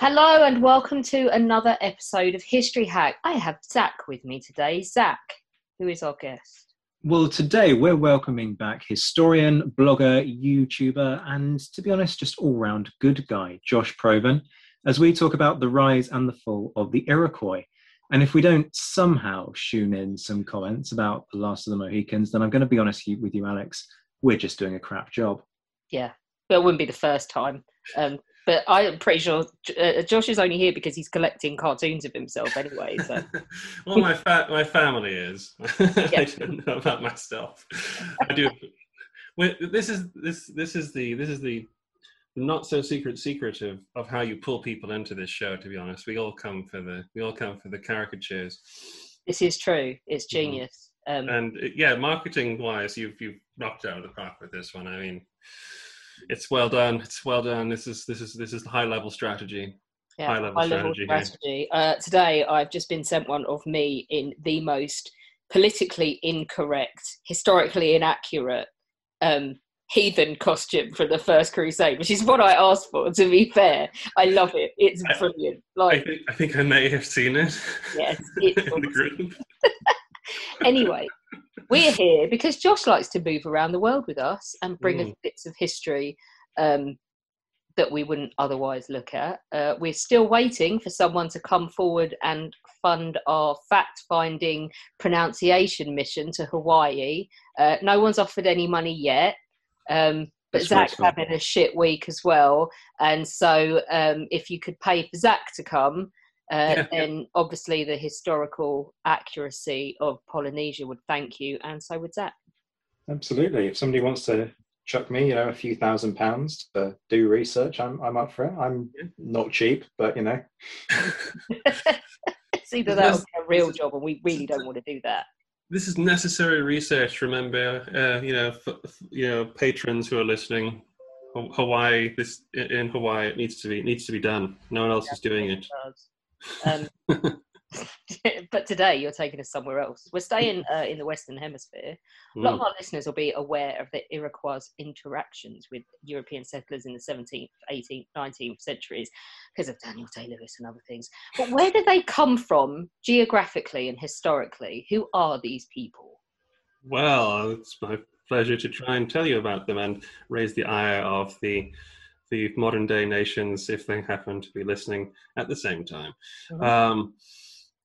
Hello and welcome to another episode of History Hack. I have Zach with me today. Zach, who is our guest? Well, today we're welcoming back historian, blogger, YouTuber, and to be honest, just all round good guy, Josh Provan, as we talk about the rise and the fall of the Iroquois. And if we don't somehow tune in some comments about the last of the Mohicans, then I'm going to be honest with you, Alex, we're just doing a crap job. Yeah, but it wouldn't be the first time. Um, but I'm pretty sure uh, Josh is only here because he's collecting cartoons of himself anyway. So. well, my fa- my family is. I don't know about myself. I do. Well, this is this this is the this is the not so secret secret of, of how you pull people into this show. To be honest, we all come for the we all come for the caricatures. This is true. It's Mm-hmm. genius. Um, And uh, yeah, marketing wise, you've you've knocked out of the park with this one. I mean, it's well done. It's well done. This is this is this is the high level strategy. yeah, high level strategy here. strategy. Uh, today, I've just been sent one of me in the most politically incorrect, historically inaccurate um, heathen costume from the First Crusade, which is what I asked for. To be fair, I love it. It's I- brilliant. I Like, think I think I may have seen it. yes, it's in the group. anyway, we're here because Josh likes to move around the world with us and bring us Mm. bits of history um, that we wouldn't otherwise look at. Uh, we're still waiting for someone to come forward and fund our fact finding pronunciation mission to Hawaii. Uh, no one's offered any money yet. Um, but That's Zach's having a shit week as well. And so, um, if you could pay for Zach to come, uh, Yeah. then obviously the historical accuracy of Polynesia would thank you, and so would Zach. Absolutely. If somebody wants to chuck me, you know, a few thousand pounds to do research, I'm I'm up for it. I'm Yeah. not cheap, but you know, it's either that or a real job, and we really don't want to do that. this is necessary research. Remember, uh, you know, f- f- you know, patrons who are listening, Ha- Hawaii. This in Hawaii, it needs to be it needs to be done. No one else is doing it. Um, but today you're taking us somewhere else. We're staying uh, in the Western Hemisphere. A lot of Mm. our listeners will be aware of the Iroquois interactions with European settlers in the 17th, 18th, 19th centuries because of Daniel Day Lewis and other things. But where do they come from geographically and historically? Who are these people? Well, it's my pleasure to try and tell you about them and raise the ire of the the modern day nations if they happen to be listening at the same time. Mhm. Um,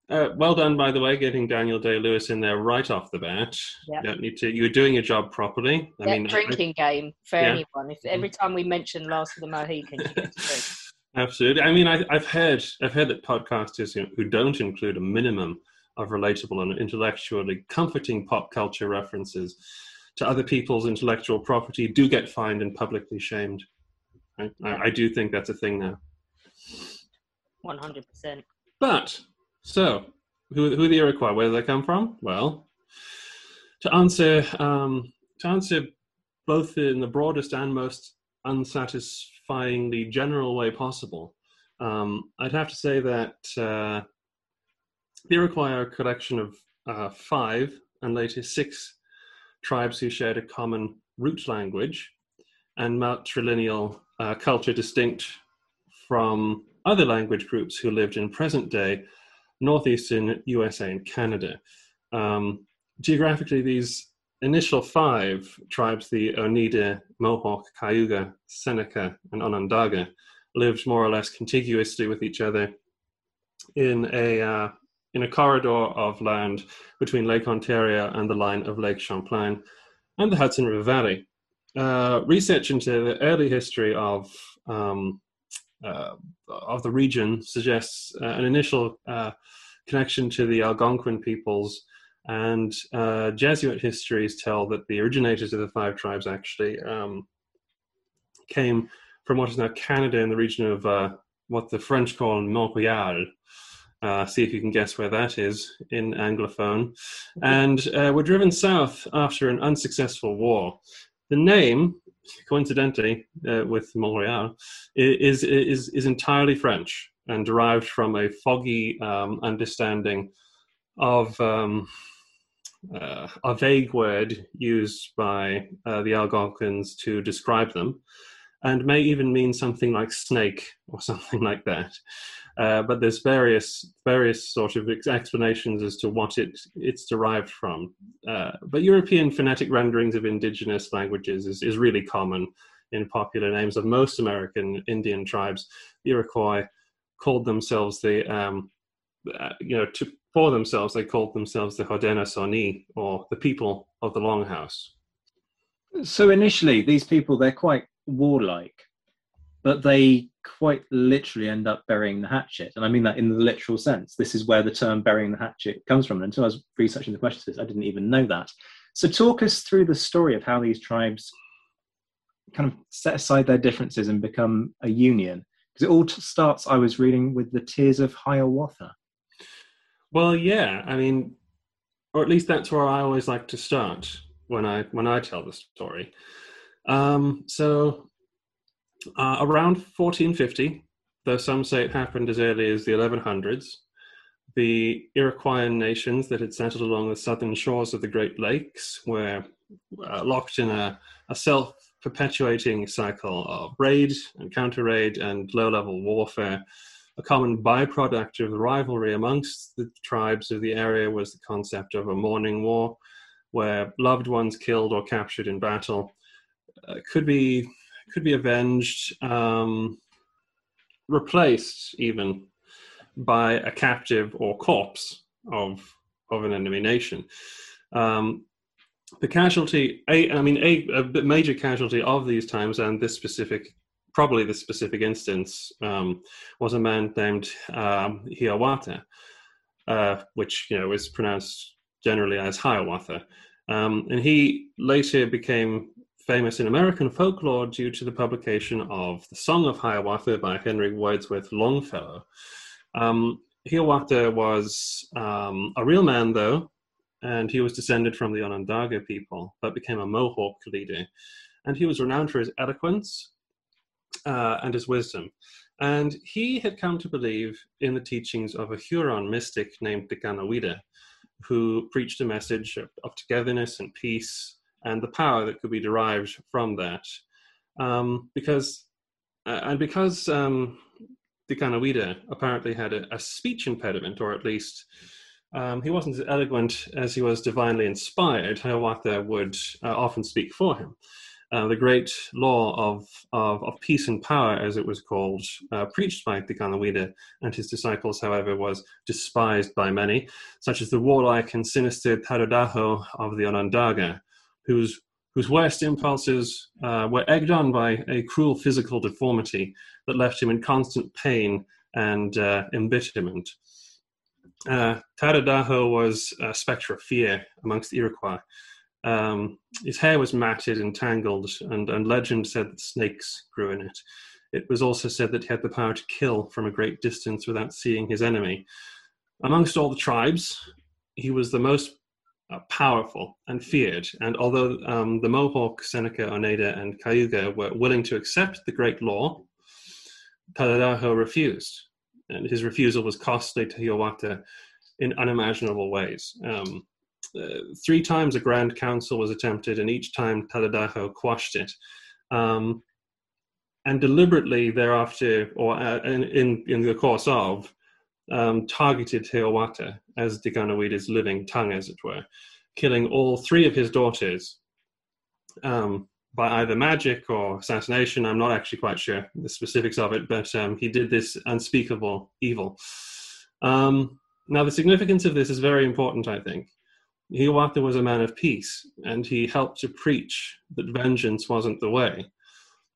uh, well done, by the way, getting Daniel Day Lewis in there right off the bat. Yeah. You don't need to. You're doing your job properly. I Yeah, mean, I- drinking game for Yeah. anyone. If every time we mention Last of the Mohicans, you get to drink. Absolutely. I mean, I, I've heard I've heard that podcasters who don't include a minimum of relatable and intellectually comforting pop culture references to other people's intellectual property do get fined and publicly shamed. I, I, do think that's a thing now. One hundred percent. But so, who, who are the Iroquois? Where do they come from? Well, to answer um, to answer both in the broadest and most unsatisfyingly general way possible, um, I'd have to say that uh, the Iroquois are a collection of uh, five and later six tribes who shared a common root language and matrilineal uh, culture distinct from other language groups who lived in present day northeastern USA and Canada. Um, geographically, these initial five tribes, the Oneida, Mohawk, Cayuga, Seneca, and Onondaga, lived more or less contiguously with each other in a uh, in a corridor of land between Lake Ontario and the line of Lake Champlain and the Hudson River Valley. Uh, research into the early history of um, uh, of the region suggests uh, an initial uh, connection to the Algonquin peoples, and uh, Jesuit histories tell that the originators of the five tribes actually um, came from what is now Canada in the region of uh, what the French call Montreal. Uh, see if you can guess where that is in Anglophone. And uh, were driven south after an unsuccessful war. The name, coincidentally, uh, with Montreal, is, is, is entirely French and derived from a foggy um, understanding of um, uh, a vague word used by uh, the Algonquins to describe them, and may even mean something like snake or something like that. Uh, but there's various various sort of explanations as to what it it's derived from. Uh, but European phonetic renderings of indigenous languages is, is really common in popular names of most American Indian tribes. The Iroquois called themselves the um, uh, you know to for themselves, they called themselves the Haudenosaunee, or the people of the Longhouse. So initially, these people, they're quite warlike, but they quite literally end up burying the hatchet. And I mean that in the literal sense. This is where the term burying the hatchet comes from. And until I was researching the questions, I didn't even know that. So talk us through the story of how these tribes kind of set aside their differences and become a union. Because it all starts, I was reading, with the Tears of Hiawatha. Well, yeah. I mean, or at least that's where I always like to start when I when I tell the story. Um, so, uh, around 1450, though some say it happened as early as the 1100s, the Iroquois nations that had settled along the southern shores of the Great Lakes were uh, locked in a, a self perpetuating cycle of raid and counter raid and low level warfare. A common byproduct of the rivalry amongst the tribes of the area was the concept of a mourning war, where loved ones killed or captured in battle uh, could be could be avenged, um, replaced even by a captive or corpse of of an enemy nation. Um, the casualty, a, I mean, a, a major casualty of these times and this specific probably this specific instance um, was a man named um, Hiawatha, uh, which you know is pronounced generally as Hiawatha, um, and he later became famous in American folklore due to the publication of the Song of Hiawatha by Henry Wadsworth Longfellow. Um, Hiawatha was um, a real man, though, and he was descended from the Onondaga people, but became a Mohawk leader. And he was renowned for his eloquence uh, and his wisdom. And he had come to believe in the teachings of a Huron mystic named Dikanawida, who preached a message of, of, togetherness and peace and the power that could be derived from that. Um, because, uh, and because um, Dikanawida apparently had a, a, speech impediment, or at least um, he wasn't as eloquent as he was divinely inspired, Hiawatha would uh, often speak for him. Uh, the great law of, of, of, peace and power, as it was called, uh, preached by Tikanawida and his disciples, however, was despised by many, such as the warlike and sinister Tadodaho of the Onondaga, whose, whose worst impulses uh, were egged on by a cruel physical deformity that left him in constant pain and uh, embitterment. Uh, Tadodaho was a spectre of fear amongst the Iroquois. Um, his hair was matted and tangled, and, and legend said that snakes grew in it. It was also said that he had the power to kill from a great distance without seeing his enemy. Amongst all the tribes, he was the most powerful and feared. And although um, the Mohawk, Seneca, Oneida, and Cayuga were willing to accept the great law, Tadodaho refused. And his refusal was costly to Hiawatha in unimaginable ways. Um, uh, three times a grand council was attempted, and each time Tadodaho quashed it. Um, and deliberately thereafter, or uh, in, in, in, the course of, um, targeted Hiawatha as Diganawida's living tongue, as it were, killing all three of his daughters um, by either magic or assassination. I'm not actually quite sure the specifics of it, but um, he did this unspeakable evil. Um, now, the significance of this is very important, I think. Hiawatha was a man of peace, and he helped to preach that vengeance wasn't the way.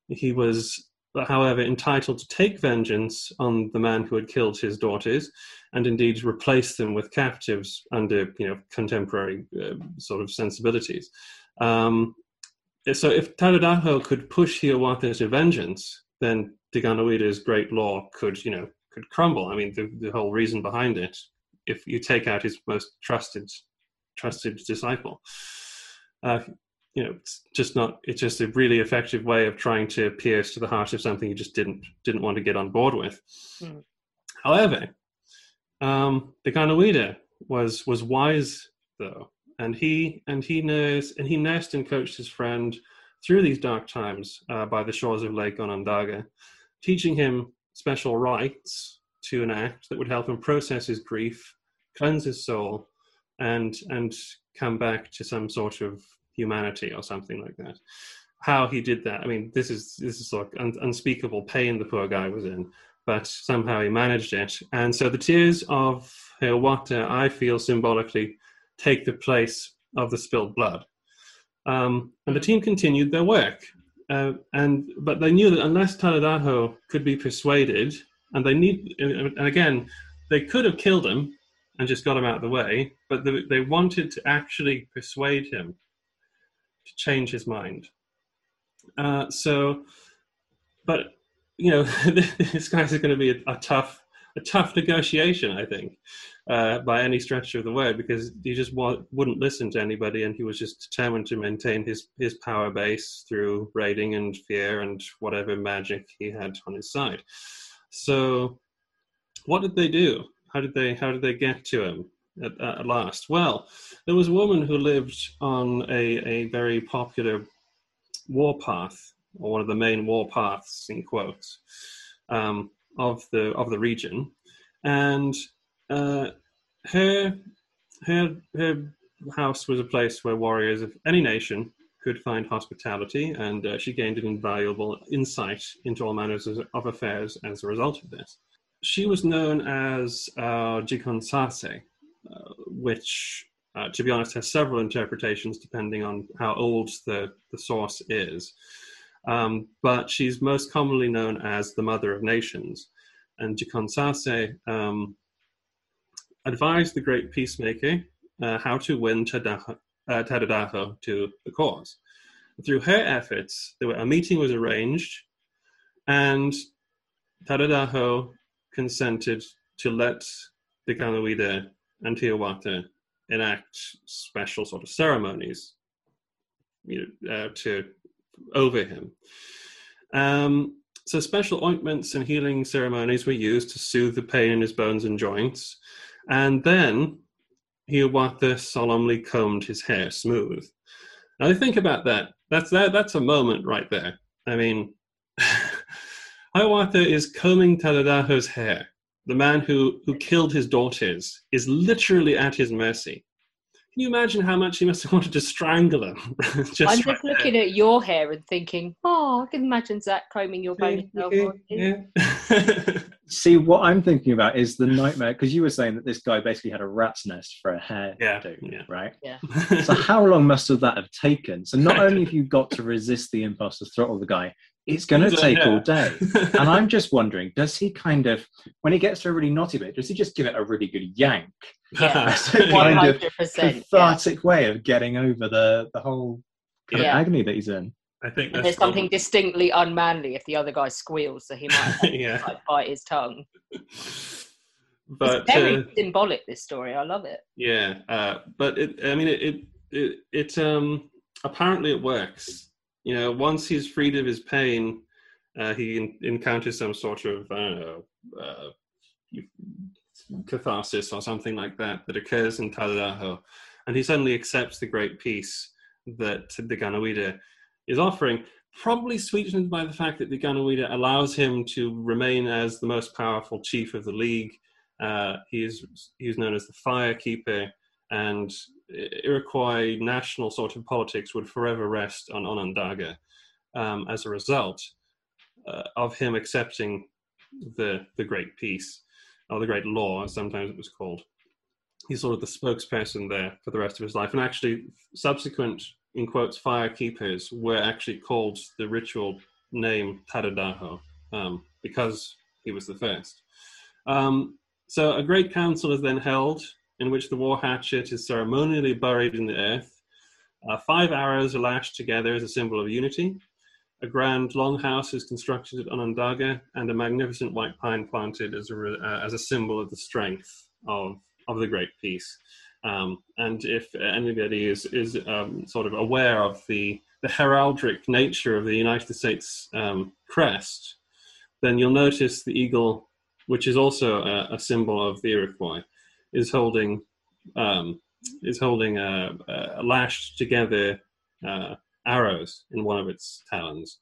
He was, however, entitled to take vengeance on the man who had killed his daughters, and indeed replace them with captives under, you know, contemporary uh, sort of sensibilities. Um, so if Tadadaho could push Hiawatha to vengeance, then Diganawida's great law could, you know, could crumble. I mean, the, the whole reason behind it, if you take out his most trusted, trusted disciple, uh, you know, it's just not. It's just a really effective way of trying to pierce to the heart of something you just didn't didn't want to get on board with. Mm. However, um, Diganawida was was wise though, and he and he nursed and he nursed and coached his friend through these dark times uh, by the shores of Lake Onondaga, teaching him special rites to enact that would help him process his grief, cleanse his soul, and and come back to some sort of humanity or something like that. How he did that, I mean, this is this is like un- unspeakable pain the poor guy was in, but somehow he managed it. And so the tears of Hiawatha, I feel symbolically, take the place of the spilled blood. Um, and the team continued their work. Uh, and but they knew that unless Tadadaho could be persuaded, and they need, and again, they could have killed him and just got him out of the way, but they, they wanted to actually persuade him to change his mind. Uh, so, but you know, this guy's going to be a, a tough a tough negotiation, I think, uh, by any stretch of the word, because he just wa- wouldn't listen to anybody, and he was just determined to maintain his his power base through raiding and fear and whatever magic he had on his side. So, what did they do? How did they how did they get to him at, at last? Well, there was a woman who lived on a a very popular warpath, or one of the main warpaths in quotes. Um, of the of the region, and uh, her her her house was a place where warriors of any nation could find hospitality, and uh, she gained an invaluable insight into all manners of affairs as a result of this. She was known as uh, Jikonsase, which, uh, to be honest, has several interpretations depending on how old the, the source is. Um, but she's most commonly known as the Mother of Nations. And Jikonsase um, advised the great peacemaker uh, how to win Tadadaho, uh, to the cause. Through her efforts, were, a meeting was arranged, and Tadadaho consented to let the Ganawida and Hiawatha enact special sort of ceremonies you know, uh, to over him. Um, so special ointments and healing ceremonies were used to soothe the pain in his bones and joints. And then Hiawatha solemnly combed his hair smooth. Now think about that. That's that, that's a moment right there. I mean, Hiawatha is combing Tadadaho's hair. The man who, who killed his daughters is literally at his mercy. Can you imagine how much he must have wanted to strangle him? just I'm just looking there. at your hair and thinking, oh, I can imagine Zach combing your ponytail. Yeah. See, what I'm thinking about is the nightmare because you were saying that this guy basically had a rat's nest for a hair, yeah, yeah. right? Yeah. so how long must have that have taken? So not only have you got to resist the impulse to throttle the guy, it's going to take all day. and I'm just wondering, does he kind of, when he gets to a really knotty bit, does he just give it a really good yank? Yeah, kind of cathartic yeah. way of getting over the, the whole kind yeah. of agony that he's in. I think there's something distinctly unmanly if the other guy squeals, so he might yeah. like, bite his tongue. But it's very uh, symbolic. This story, I love it. Yeah, uh, but it, I mean, it, it, it, it um, apparently it works you know, once he's freed of his pain, uh, he in- encounters some sort of uh, catharsis or something like that that occurs in Tadadaho, and he suddenly accepts the great peace that the Ganawida is offering. Probably sweetened by the fact that the Ganawida allows him to remain as the most powerful chief of the league. Uh, he is he's known as the Fire Keeper, and Iroquois national sort of politics would forever rest on Onondaga um, as a result uh, of him accepting the the Great Peace or the Great Law, as sometimes it was called. He's sort of the spokesperson there for the rest of his life, and actually, subsequent in quotes fire keepers were actually called the ritual name Tadadaho um, because he was the first. Um, so a great council is then held in which the war hatchet is ceremonially buried in the earth. Uh, five arrows are lashed together as a symbol of unity. A grand longhouse is constructed at Onondaga, and a magnificent white pine planted as a, uh, as a symbol of the strength of, of the Great Peace. Um, and if anybody is, is um, sort of aware of the, the heraldic nature of the United States um, crest, then you'll notice the eagle, which is also a, a symbol of the Iroquois, is holding um, is holding a, a lashed together uh, arrows in one of its talons.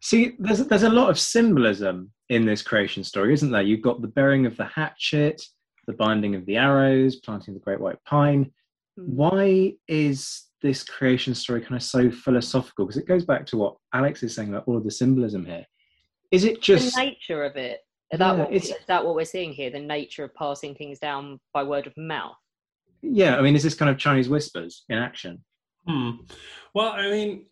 See, there's there's a lot of symbolism in this creation story, isn't there? You've got the bearing of the hatchet, the binding of the arrows, planting the great white pine. Hmm. Why is this creation story kind of so philosophical? Because it goes back to what Alex is saying about all of the symbolism here. Is it just the nature of it? Is that, what, is that what we're seeing here? The nature of passing things down by word of mouth? Yeah, I mean, is this kind of Chinese whispers in action? Hmm. Well, I mean,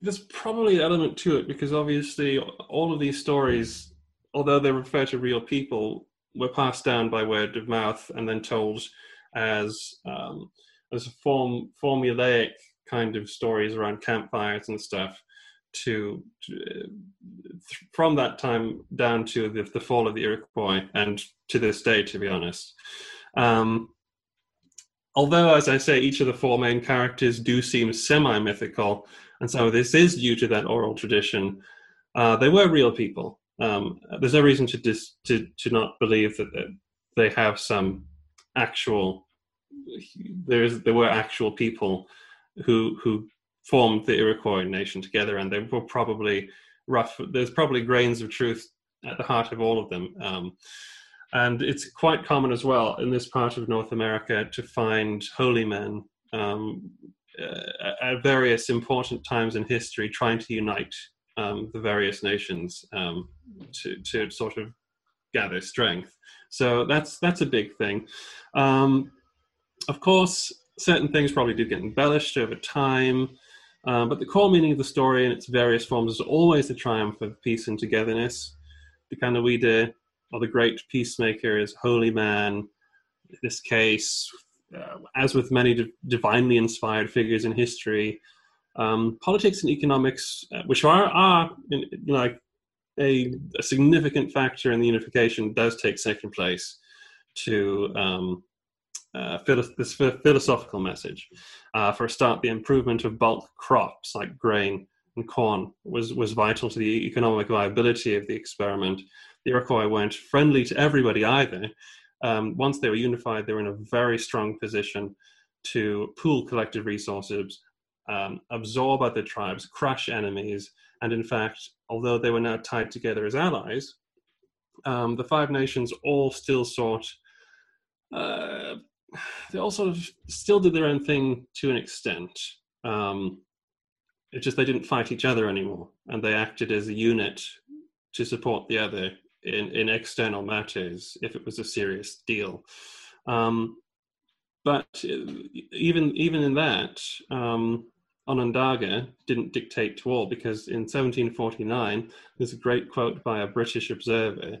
there's probably an element to it because obviously all of these stories, although they refer to real people, were passed down by word of mouth and then told as um, as a form formulaic kind of stories around campfires and stuff. To, to from that time down to the, the, fall of the Iroquois and to this day, to be honest. Um, although, as I say, each of the four main characters do seem semi mythical, and so this is due to that oral tradition, uh, they were real people. Um, there's no reason to, dis- to, to not believe that they have some actual, there's, there were actual people who, who formed the Iroquois nation together, and they were probably rough. There's probably grains of truth at the heart of all of them. Um, and it's quite common as well in this part of North America to find holy men um, uh, at various important times in history trying to unite um, the various nations um, to, to sort of gather strength. So that's that's a big thing. Um, of course, certain things probably did get embellished over time, um, but the core meaning of the story in its various forms is always the triumph of peace and togetherness. The Kanawida or the great peacemaker is holy man. In this case, uh, as with many divinely inspired figures in history, um, politics and economics, uh, which are, are in, like a, a, significant factor in the unification, does take second place to um, uh, this philosophical message. Uh, for a start, the improvement of bulk crops like grain and corn was, was vital to the economic viability of the experiment the Iroquois weren't friendly to everybody either. Um, once they were unified, they were in a very strong position to pool collective resources, um, absorb other tribes, crush enemies, and in fact, although they were now tied together as allies, um, the Five Nations all still sought. Uh, they all sort of still did their own thing to an extent. Um, it's just they didn't fight each other anymore, and they acted as a unit to support the other in, in external matters if it was a serious deal. Um, but even even in that, um, Onondaga didn't dictate to all because in 1749 there's a great quote by a British observer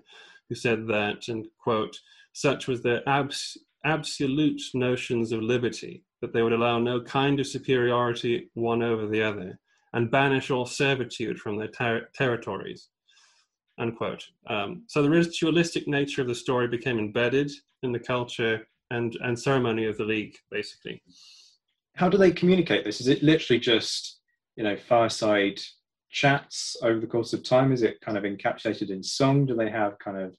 who said that, and quote, such was their abs- absolute notions of liberty that they would allow no kind of superiority one over the other and banish all servitude from their ter- territories unquote. Um, so the ritualistic nature of the story became embedded in the culture and, and ceremony of the league, basically. How do they communicate this? Is it literally just, you know, fireside chats over the course of time? Is it kind of encapsulated in song? Do they have kind of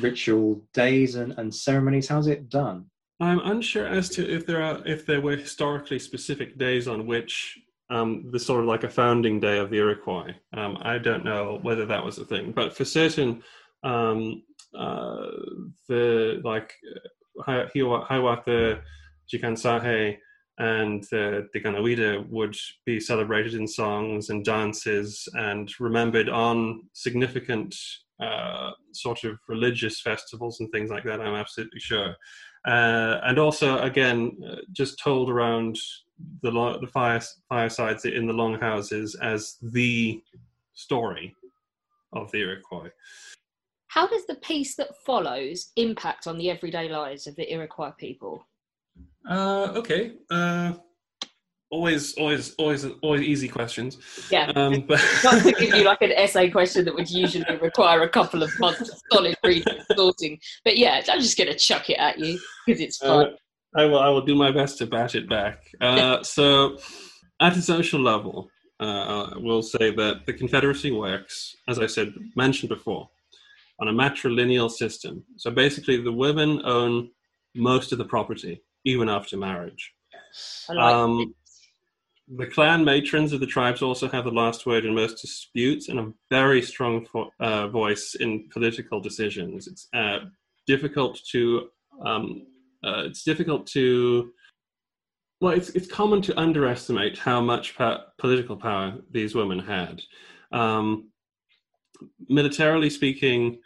ritual days and, and ceremonies? How's it done? I'm unsure as to if there are if there were historically specific days on which um, the sort of like a founding day of the Iroquois. Um, I don't know whether that was a thing, but for certain, um, uh, the like uh, Hiawatha, Jikonsase, and the Diganawida would be celebrated in songs and dances and remembered on significant uh, sort of religious festivals and things like that. I'm absolutely sure. Uh, and also, again, uh, just told around the the fire firesides in the longhouses as the story of the Iroquois. How does the peace that follows impact on the everyday lives of the Iroquois people? Uh, okay. Uh, always, always, always, always easy questions. Yeah. Um, but Not to give you like an essay question that would usually require a couple of months of solid reading and sorting. But yeah, I'm just going to chuck it at you because it's fun. Uh, I will. I will do my best to bat it back. Uh, so, at a social level, uh, we'll say that the Confederacy works, as I said, mentioned before, on a matrilineal system. So basically, the women own most of the property, even after marriage. Like Um, the clan matrons of the tribes also have the last word in most disputes and a very strong fo- uh, voice in political decisions. It's uh, difficult to um, uh, it's difficult to well, it's it's common to underestimate how much political power these women had. Um, militarily speaking,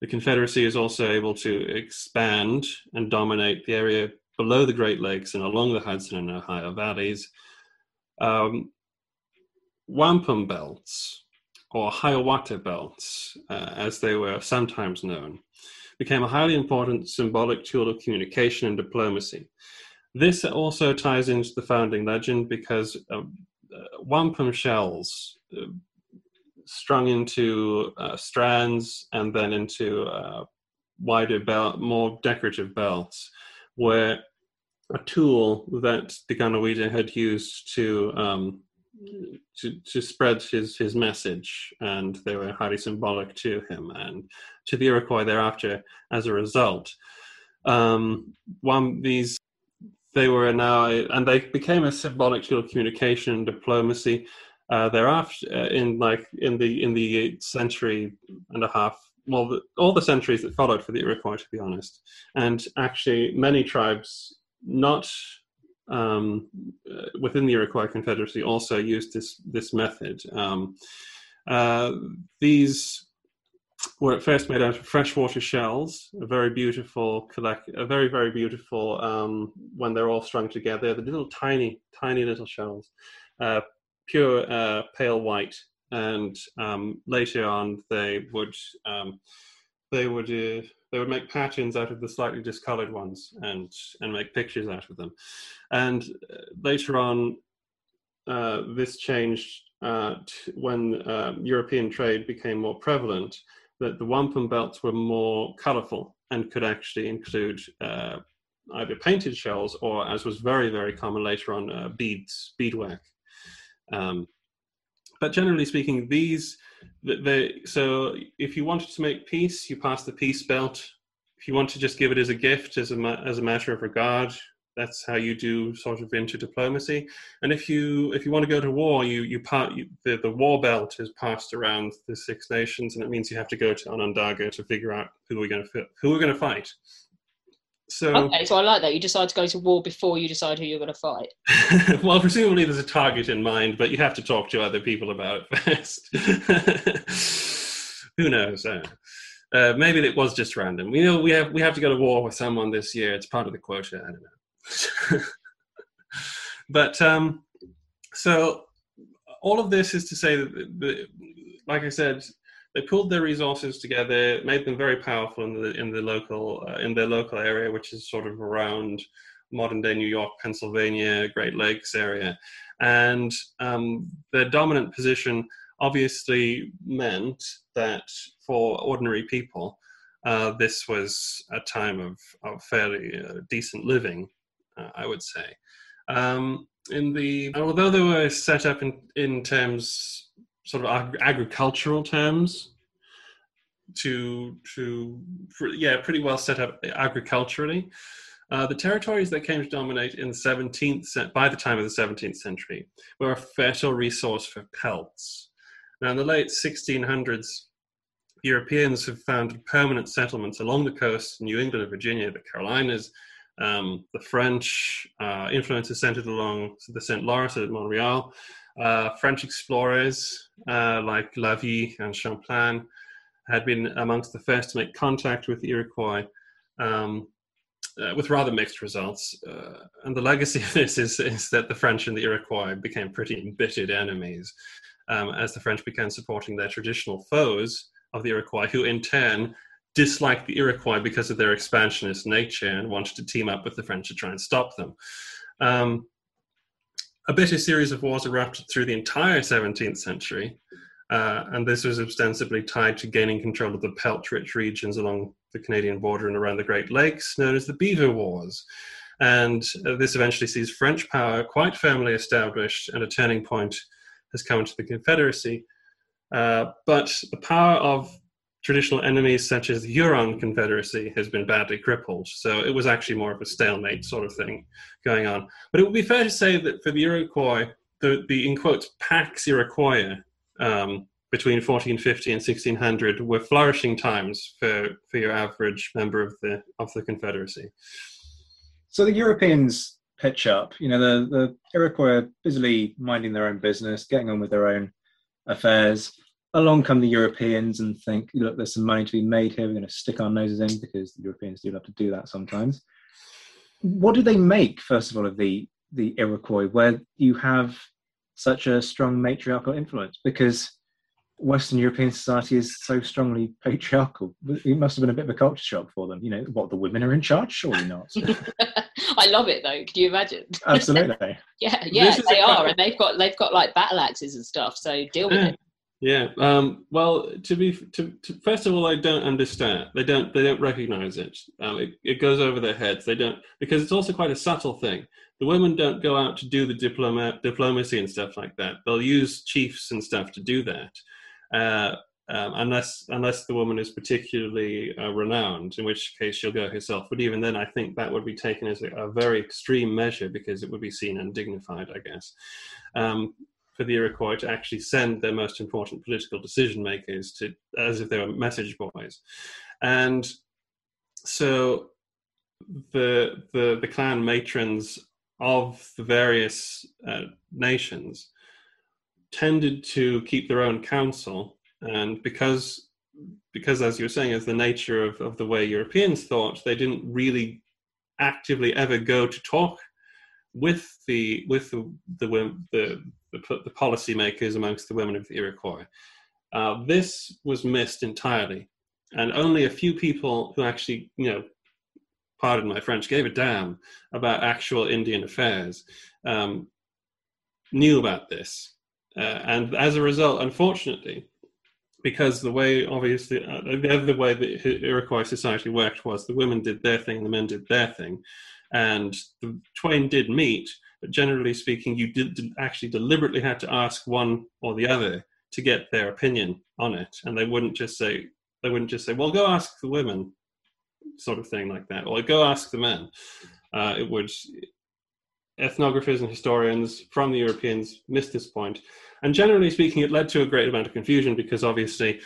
the Confederacy is also able to expand and dominate the area below the Great Lakes and along the Hudson and Ohio valleys. Um, wampum belts, or Hiawatha belts, uh, as they were sometimes known, became a highly important symbolic tool of communication and diplomacy. This also ties into the founding legend because um, uh, wampum shells uh, strung into uh, strands and then into uh, wider belt, more decorative belts, were a tool that the Ganawida had used to um, to to spread his his message, and they were highly symbolic to him and to the Iroquois thereafter. As a result, um, one these they were now and they became a symbolic tool of communication and diplomacy. Uh, thereafter, uh, in like in the in the century and a half, well, all the centuries that followed for the Iroquois, to be honest, and actually many tribes not um, within the Iroquois Confederacy also used this this method. Um, uh, these were at first made out of freshwater shells, a very beautiful collect, a very very beautiful um, when they're all strung together. The little tiny tiny little shells, uh, pure uh, pale white, and um, later on they would um, they would uh, they would make patterns out of the slightly discolored ones and and make pictures out of them. And uh, later on uh, this changed uh, when uh, european trade became more prevalent that the wampum belts were more colorful and could actually include uh, either painted shells or as was very very common later on uh, beads beadwork. Um, but generally speaking these the, the, so if you wanted to make peace, you pass the peace belt. If you want to just give it as a gift, as a as a matter of regard, that's how you do sort of inter diplomacy. And if you if you want to go to war, you you part you, the the war belt is passed around the Six Nations, and it means you have to go to Onondaga to figure out who we're going to who we're going to fight. So Okay, so I like that. You decide to go to war before you decide who you're going to fight. well, presumably there's a target in mind, but you have to talk to other people about it first. Who knows? Uh, maybe it was just random. We know we have we have to go to war with someone this year. It's part of the quota. I don't know. but um, so all of this is to say that, the, like I said, they pulled their resources together, made them very powerful in the in the local uh, in their local area, which is sort of around modern day New York, Pennsylvania, Great Lakes area, and um, their dominant position obviously meant that for ordinary people, uh, this was a time of, of fairly uh, decent living, uh, I would say. Um, in the although they were set up in in terms sort of ag- agricultural terms to to yeah pretty well set up agriculturally. Uh, the territories that came to dominate in the 17th by the time of the 17th century were a fertile resource for pelts. Now in the late 1600s europeans have founded permanent settlements along the coast new england and virginia the carolinas um, the french uh, influences centered along the st lawrence at montreal uh, French explorers uh, like Lavie and Champlain had been amongst the first to make contact with the Iroquois, um, uh, with rather mixed results. Uh, and the legacy of this is, is that the French and the Iroquois became pretty embittered enemies um, as the French began supporting their traditional foes of the Iroquois, who in turn disliked the Iroquois because of their expansionist nature and wanted to team up with the French to try and stop them. Um, a bitter series of wars erupted through the entire 17th century, uh, and this was ostensibly tied to gaining control of the pelt rich regions along the Canadian border and around the Great Lakes, known as the Beaver Wars. And uh, this eventually sees French power quite firmly established, and a turning point has come to the Confederacy. Uh, but the power of traditional enemies such as the Huron Confederacy has been badly crippled. So it was actually more of a stalemate sort of thing going on. But it would be fair to say that for the Iroquois, the, the in quotes, Pax Iroquois um, between 1450 and 1600 were flourishing times for, for your average member of the, of the Confederacy. So the Europeans pitch up. You know, the, the Iroquois are busily minding their own business, getting on with their own affairs along come the Europeans and think, look, there's some money to be made here. We're going to stick our noses in because the Europeans do love to do that sometimes. What do they make, first of all, of the the Iroquois, where you have such a strong matriarchal influence? Because Western European society is so strongly patriarchal. It must have been a bit of a culture shock for them. You know, what the women are in charge? Surely not. I love it though. Can you imagine? Absolutely. yeah, yeah, they are, and they've got they've got like battle axes and stuff. So deal with hmm. it. Yeah. Um, well, to be to, to, first of all, I don't understand. They don't they don't recognize it. Um, it. It goes over their heads. They don't because it's also quite a subtle thing. The women don't go out to do the diploma, diplomacy and stuff like that. They'll use chiefs and stuff to do that, uh, um, unless unless the woman is particularly uh, renowned, in which case she'll go herself. But even then, I think that would be taken as a, a very extreme measure because it would be seen undignified, I guess. For the Iroquois to actually send their most important political decision makers to as if they were message boys, and so the the the clan matrons of the various uh, nations tended to keep their own counsel, and because because as you were saying, as the nature of, of the way Europeans thought, they didn't really actively ever go to talk with the with the the, the the, the policymakers amongst the women of the Iroquois. Uh, this was missed entirely, and only a few people who actually, you know, pardon my French, gave a damn about actual Indian affairs um, knew about this. Uh, and as a result, unfortunately, because the way, obviously, uh, the other way that Iroquois society worked was the women did their thing, the men did their thing, and the twain did meet, but generally speaking, you did actually deliberately had to ask one or the other to get their opinion on it, and they wouldn't just say they wouldn't just say, "Well, go ask the women," sort of thing like that, or "Go ask the men." Uh, it would ethnographers and historians from the Europeans missed this point, and generally speaking, it led to a great amount of confusion because obviously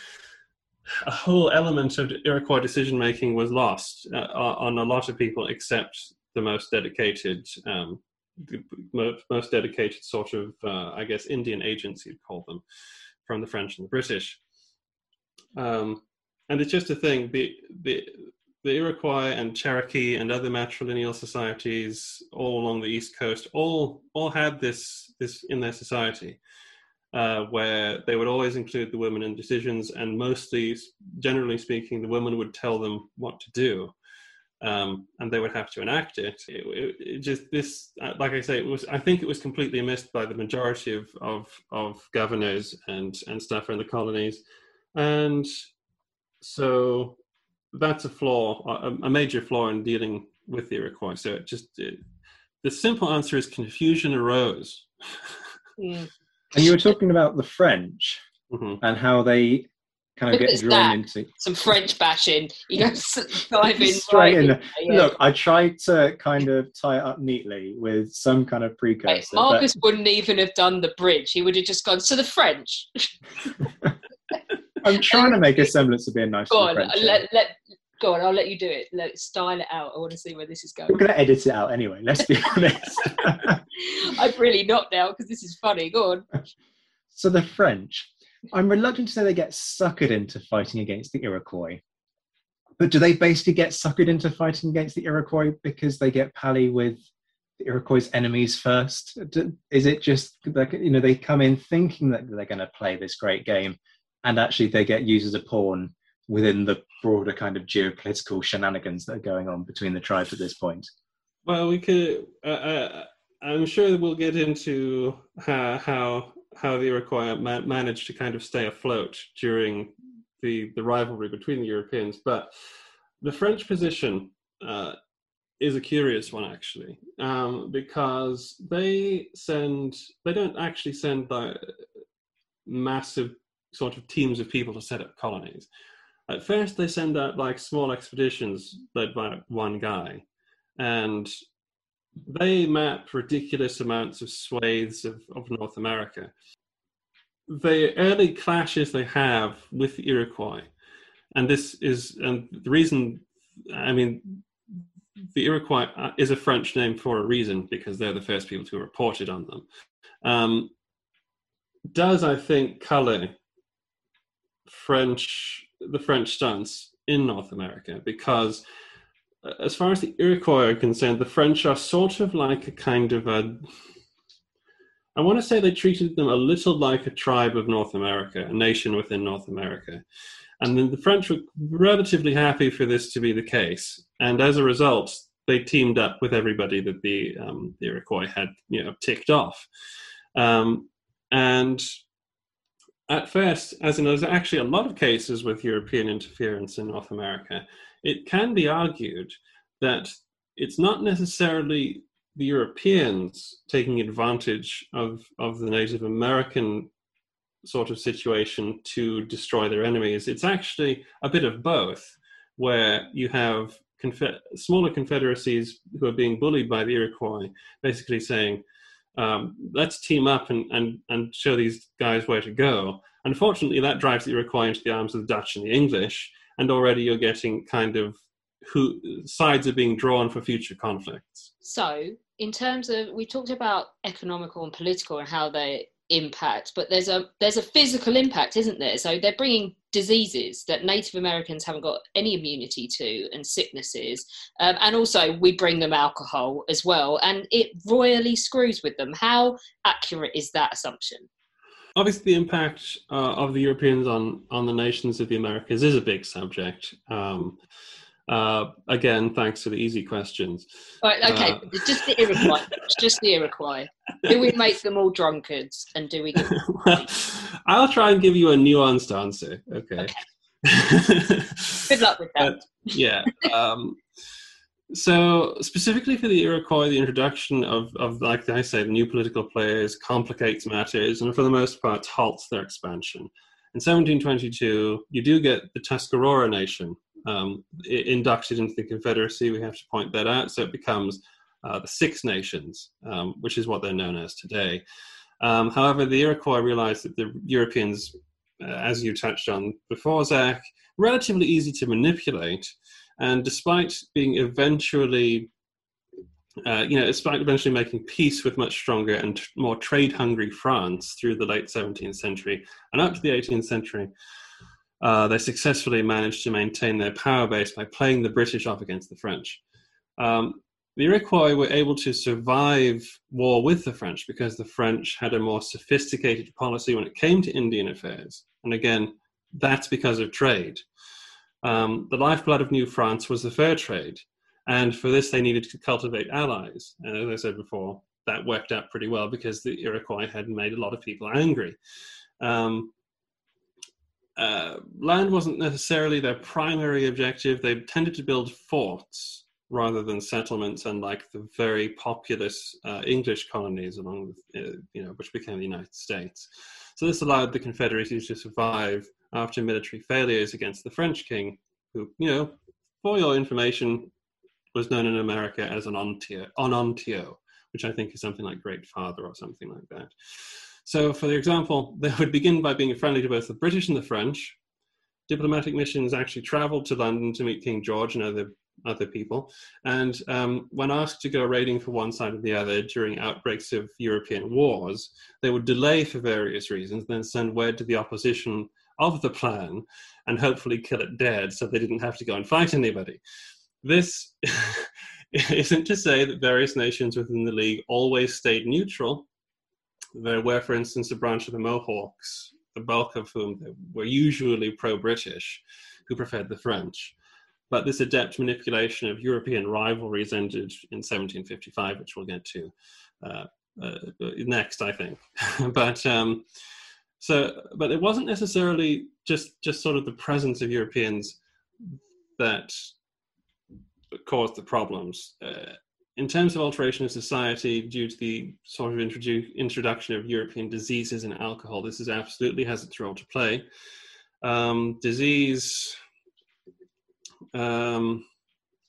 a whole element of Iroquois decision making was lost uh, on a lot of people except the most dedicated um, the most dedicated sort of, uh, I guess, Indian agents, you'd call them, from the French and the British. Um, and it's just a thing. The, the, the Iroquois and Cherokee and other matrilineal societies all along the East Coast all all had this this in their society, uh, where they would always include the women in decisions, and mostly, generally speaking, the women would tell them what to do um, and they would have to enact it. It, it. it, just this, uh, like I say, it was. I think it was completely missed by the majority of of, of governors and and stuff in the colonies, and so that's a flaw, a, a major flaw in dealing with the Iroquois. So it just it, the simple answer is confusion arose. Yeah. And you were talking about the French mm-hmm. and how they kind of get drawn that. into some French bashing. You know, dive in straight in. Yeah. Look, I tried to kind of tie it up neatly with some kind of precursor. Marcus but... wouldn't even have done the bridge. He would have just gone. So the French. I'm trying to make a semblance of being nice. Go on, let, let, go on. I'll let you do it. Let style it out. I want to see where this is going. We're going to edit it out anyway. Let's be honest. I'm really not now because this is funny. Go on. So the French I'm reluctant to say they get suckered into fighting against the Iroquois. But do they basically get suckered into fighting against the Iroquois because they get pally with the Iroquois' enemies first? Is it just like, you know, they come in thinking that they're going to play this great game and actually they get used as a pawn within the broader kind of geopolitical shenanigans that are going on between the tribes at this point? Well, we could. Uh, uh, I'm sure we'll get into how how, how the Iroquois ma- managed to kind of stay afloat during the the rivalry between the Europeans, but the French position uh, is a curious one actually, um, because they send they don't actually send the massive sort of teams of people to set up colonies. At first, they send out like small expeditions led by one guy, and they map ridiculous amounts of swathes of, of North America. The early clashes they have with the Iroquois, and this is and the reason. I mean, the Iroquois uh, is a French name for a reason because they're the first people to report it on them. Um, does I think color French the French stance in North America because as far as the Iroquois are concerned, the French are sort of like a kind of a I want to say they treated them a little like a tribe of North America, a nation within North America. And then the French were relatively happy for this to be the case. And as a result, they teamed up with everybody that the, um, the Iroquois had you know, ticked off. Um, and at first, as in there's actually a lot of cases with European interference in North America, it can be argued that it's not necessarily the Europeans taking advantage of, of the Native American sort of situation to destroy their enemies. It's actually a bit of both, where you have confe- smaller confederacies who are being bullied by the Iroquois, basically saying, um, let's team up and, and, and show these guys where to go. Unfortunately, that drives the Iroquois into the arms of the Dutch and the English, and already you're getting kind of who sides are being drawn for future conflicts. So, in terms of we talked about economical and political and how they impact but there's a there's a physical impact isn't there? So they're bringing diseases that native americans haven't got any immunity to and sicknesses um, and also we bring them alcohol as well and it royally screws with them. How accurate is that assumption obviously the impact uh, of the europeans on on the nations of the americas is a big subject um, uh, again, thanks for the easy questions. Right, okay, uh, just the Iroquois. just the Iroquois. Do we make them all drunkards, and do we? Give well, I'll try and give you a nuanced answer. Okay. okay. Good luck with that. But, yeah. Um, so specifically for the Iroquois, the introduction of, of, like I say, the new political players complicates matters, and for the most part halts their expansion. In 1722, you do get the Tuscarora Nation, um, inducted into the Confederacy. We have to point that out. So it becomes uh, the Six Nations, um, which is what they're known as today. Um, however, the Iroquois realized that the Europeans, uh, as you touched on before, Zach, relatively easy to manipulate. And despite being eventually, uh, you know, despite eventually making peace with much stronger and more trade hungry France through the late 17th century and up to the 18th century, uh, they successfully managed to maintain their power base by playing the British off against the French. Um, the Iroquois were able to survive war with the French because the French had a more sophisticated policy when it came to Indian affairs. And again, that's because of trade. Um, the lifeblood of New France was the fur trade. And for this, they needed to cultivate allies. And as I said before, that worked out pretty well because the Iroquois had made a lot of people angry. Um, uh, land wasn't necessarily their primary objective. They tended to build forts rather than settlements, unlike the very populous uh, English colonies along, with, uh, you know, which became the United States. So this allowed the Confederacy to survive after military failures against the French king, who, you know, for your information, was known in America as an onontio, which I think is something like Great Father or something like that. So, for the example, they would begin by being friendly to both the British and the French. Diplomatic missions actually traveled to London to meet King George and other other people. And um, when asked to go raiding for one side or the other during outbreaks of European wars, they would delay for various reasons, then send word to the opposition of the plan and hopefully kill it dead so they didn't have to go and fight anybody. This isn't to say that various nations within the League always stayed neutral. There were, for instance, a branch of the Mohawks, the bulk of whom were usually pro British, who preferred the French. but this adept manipulation of European rivalries ended in 1755, which we'll get to uh, uh, next, I think. but um, so, but it wasn't necessarily just just sort of the presence of Europeans that caused the problems. Uh, in terms of alteration of society due to the sort of introdu- introduction of European diseases and alcohol, this is absolutely has its role to play. Um, disease um,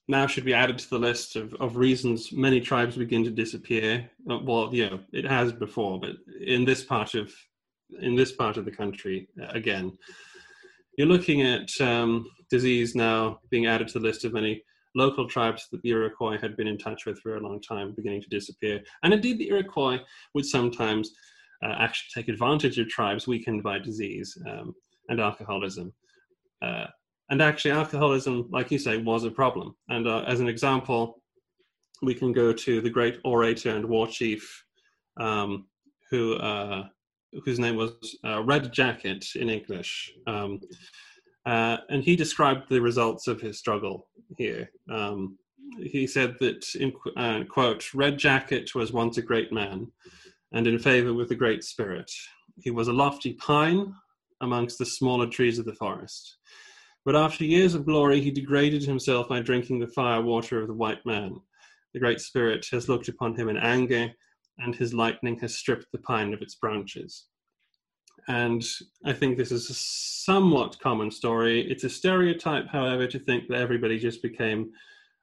now should be added to the list of, of reasons many tribes begin to disappear. Uh, well, know, it has before, but in this part of in this part of the country, uh, again, you're looking at um, disease now being added to the list of many local tribes that the Iroquois had been in touch with for a long time beginning to disappear. And indeed, the Iroquois would sometimes uh, actually take advantage of tribes weakened by disease um, and alcoholism. Uh, and actually, alcoholism, like you say, was a problem. And uh, as an example, we can go to the great orator and war chief, um, who uh, whose name was uh, Red Jacket in English. Um, uh, and he described the results of his struggle here. Um, he said that, in uh, quote, Red Jacket was once a great man and in favor with the great spirit. He was a lofty pine amongst the smaller trees of the forest. But after years of glory, he degraded himself by drinking the fire water of the white man. The Great Spirit has looked upon him in anger, and his lightning has stripped the pine of its branches. And I think this is a somewhat common story. It's a stereotype, however, to think that everybody just became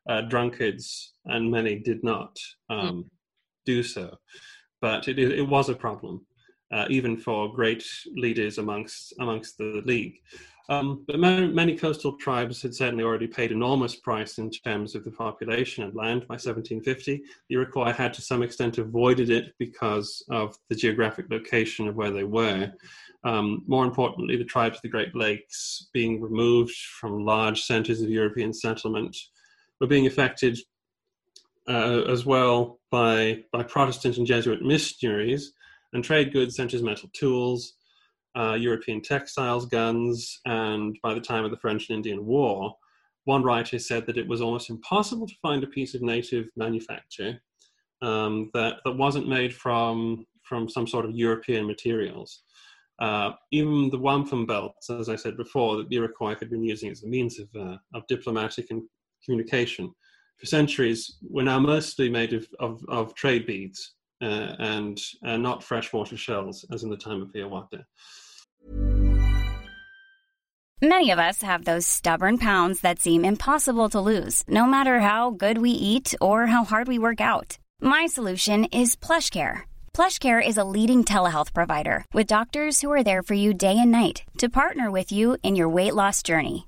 uh, drunkards, and many did not um, mm. do so. But it, it was a problem, uh, even for great leaders amongst amongst the league. Um, but many, many, coastal tribes had certainly already paid enormous price in terms of the population and land by 1750. The Iroquois had to some extent avoided it because of the geographic location of where they were. Um, more importantly, the tribes of the Great Lakes, being removed from large centers of European settlement, were being affected uh, as well by, by Protestant and Jesuit missionaries and trade goods such as metal tools, uh, European textiles, guns, and by the time of the French and Indian War, one writer said that it was almost impossible to find a piece of native manufacture um, that, that wasn't made from, from some sort of European materials. Uh, even the wampum belts, as I said before, that the Iroquois had been using as a means of, uh, of diplomatic and communication for centuries were now mostly made of, of, of trade beads uh, and uh, not freshwater shells, as in the time of Hiawatha. Many of us have those stubborn pounds that seem impossible to lose, no matter how good we eat or how hard we work out. My solution is PlushCare. PlushCare is a leading telehealth provider with doctors who are there for you day and night to partner with you in your weight loss journey.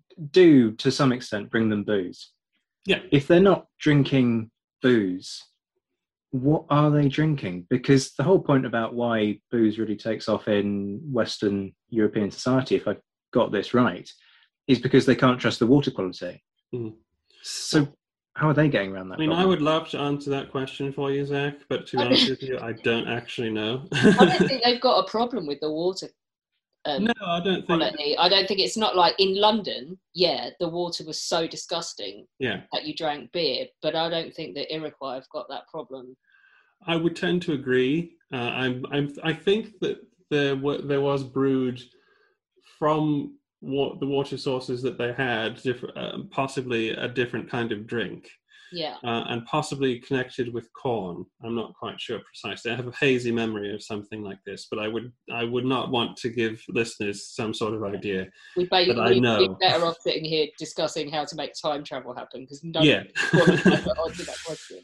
do to some extent bring them booze. Yeah. If they're not drinking booze, what are they drinking? Because the whole point about why booze really takes off in Western European society, if I've got this right, is because they can't trust the water quality. Mm. So, how are they getting around that? I mean, problem? I would love to answer that question for you, Zach, but to be honest with you, I don't actually know. I don't think they've got a problem with the water um, no, I don't think. I don't think it's not like in London. Yeah, the water was so disgusting. Yeah. That you drank beer, but I don't think the Iroquois have got that problem. I would tend to agree. Uh, I'm, I'm, I think that there, were, there was brewed from what the water sources that they had, different, uh, possibly a different kind of drink. Yeah. uh, and possibly connected with corn. I'm not quite sure precisely. I have a hazy memory of something like this, but I would I would not want to give listeners some sort of idea. We I basically know. be better off sitting here discussing how to make time travel happen because no Yeah. one wants to answer that question.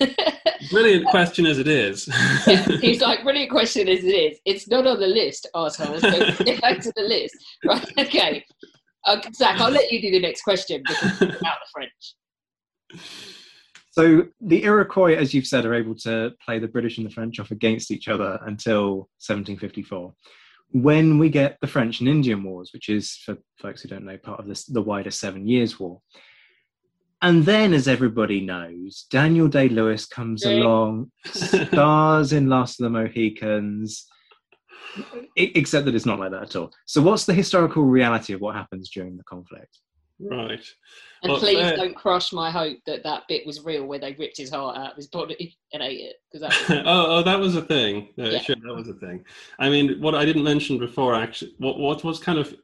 Brilliant question as it is. yeah, he's like, brilliant question as it is. It's not on the list, arsehole. So get back to the list. Right, okay. Uh, Zach, I'll let you do the next question because it's about the French. So the Iroquois, as you've said, are able to play the British and the French off against each other until 1754. When we get the French and Indian Wars, which is, for folks who don't know, part of this, the wider Seven Years' War. And then, as everybody knows, Daniel Day Lewis comes along, stars in Last of the Mohicans, except that it's not like that at all. So, what's the historical reality of what happens during the conflict? Right. And Well, please uh, don't crush my hope that that bit was real where they ripped his heart out of his body and ate it. Because that oh, oh, that was a thing. Uh, Yeah. Sure, that was a thing. I mean, what I didn't mention before, actually, what what was kind of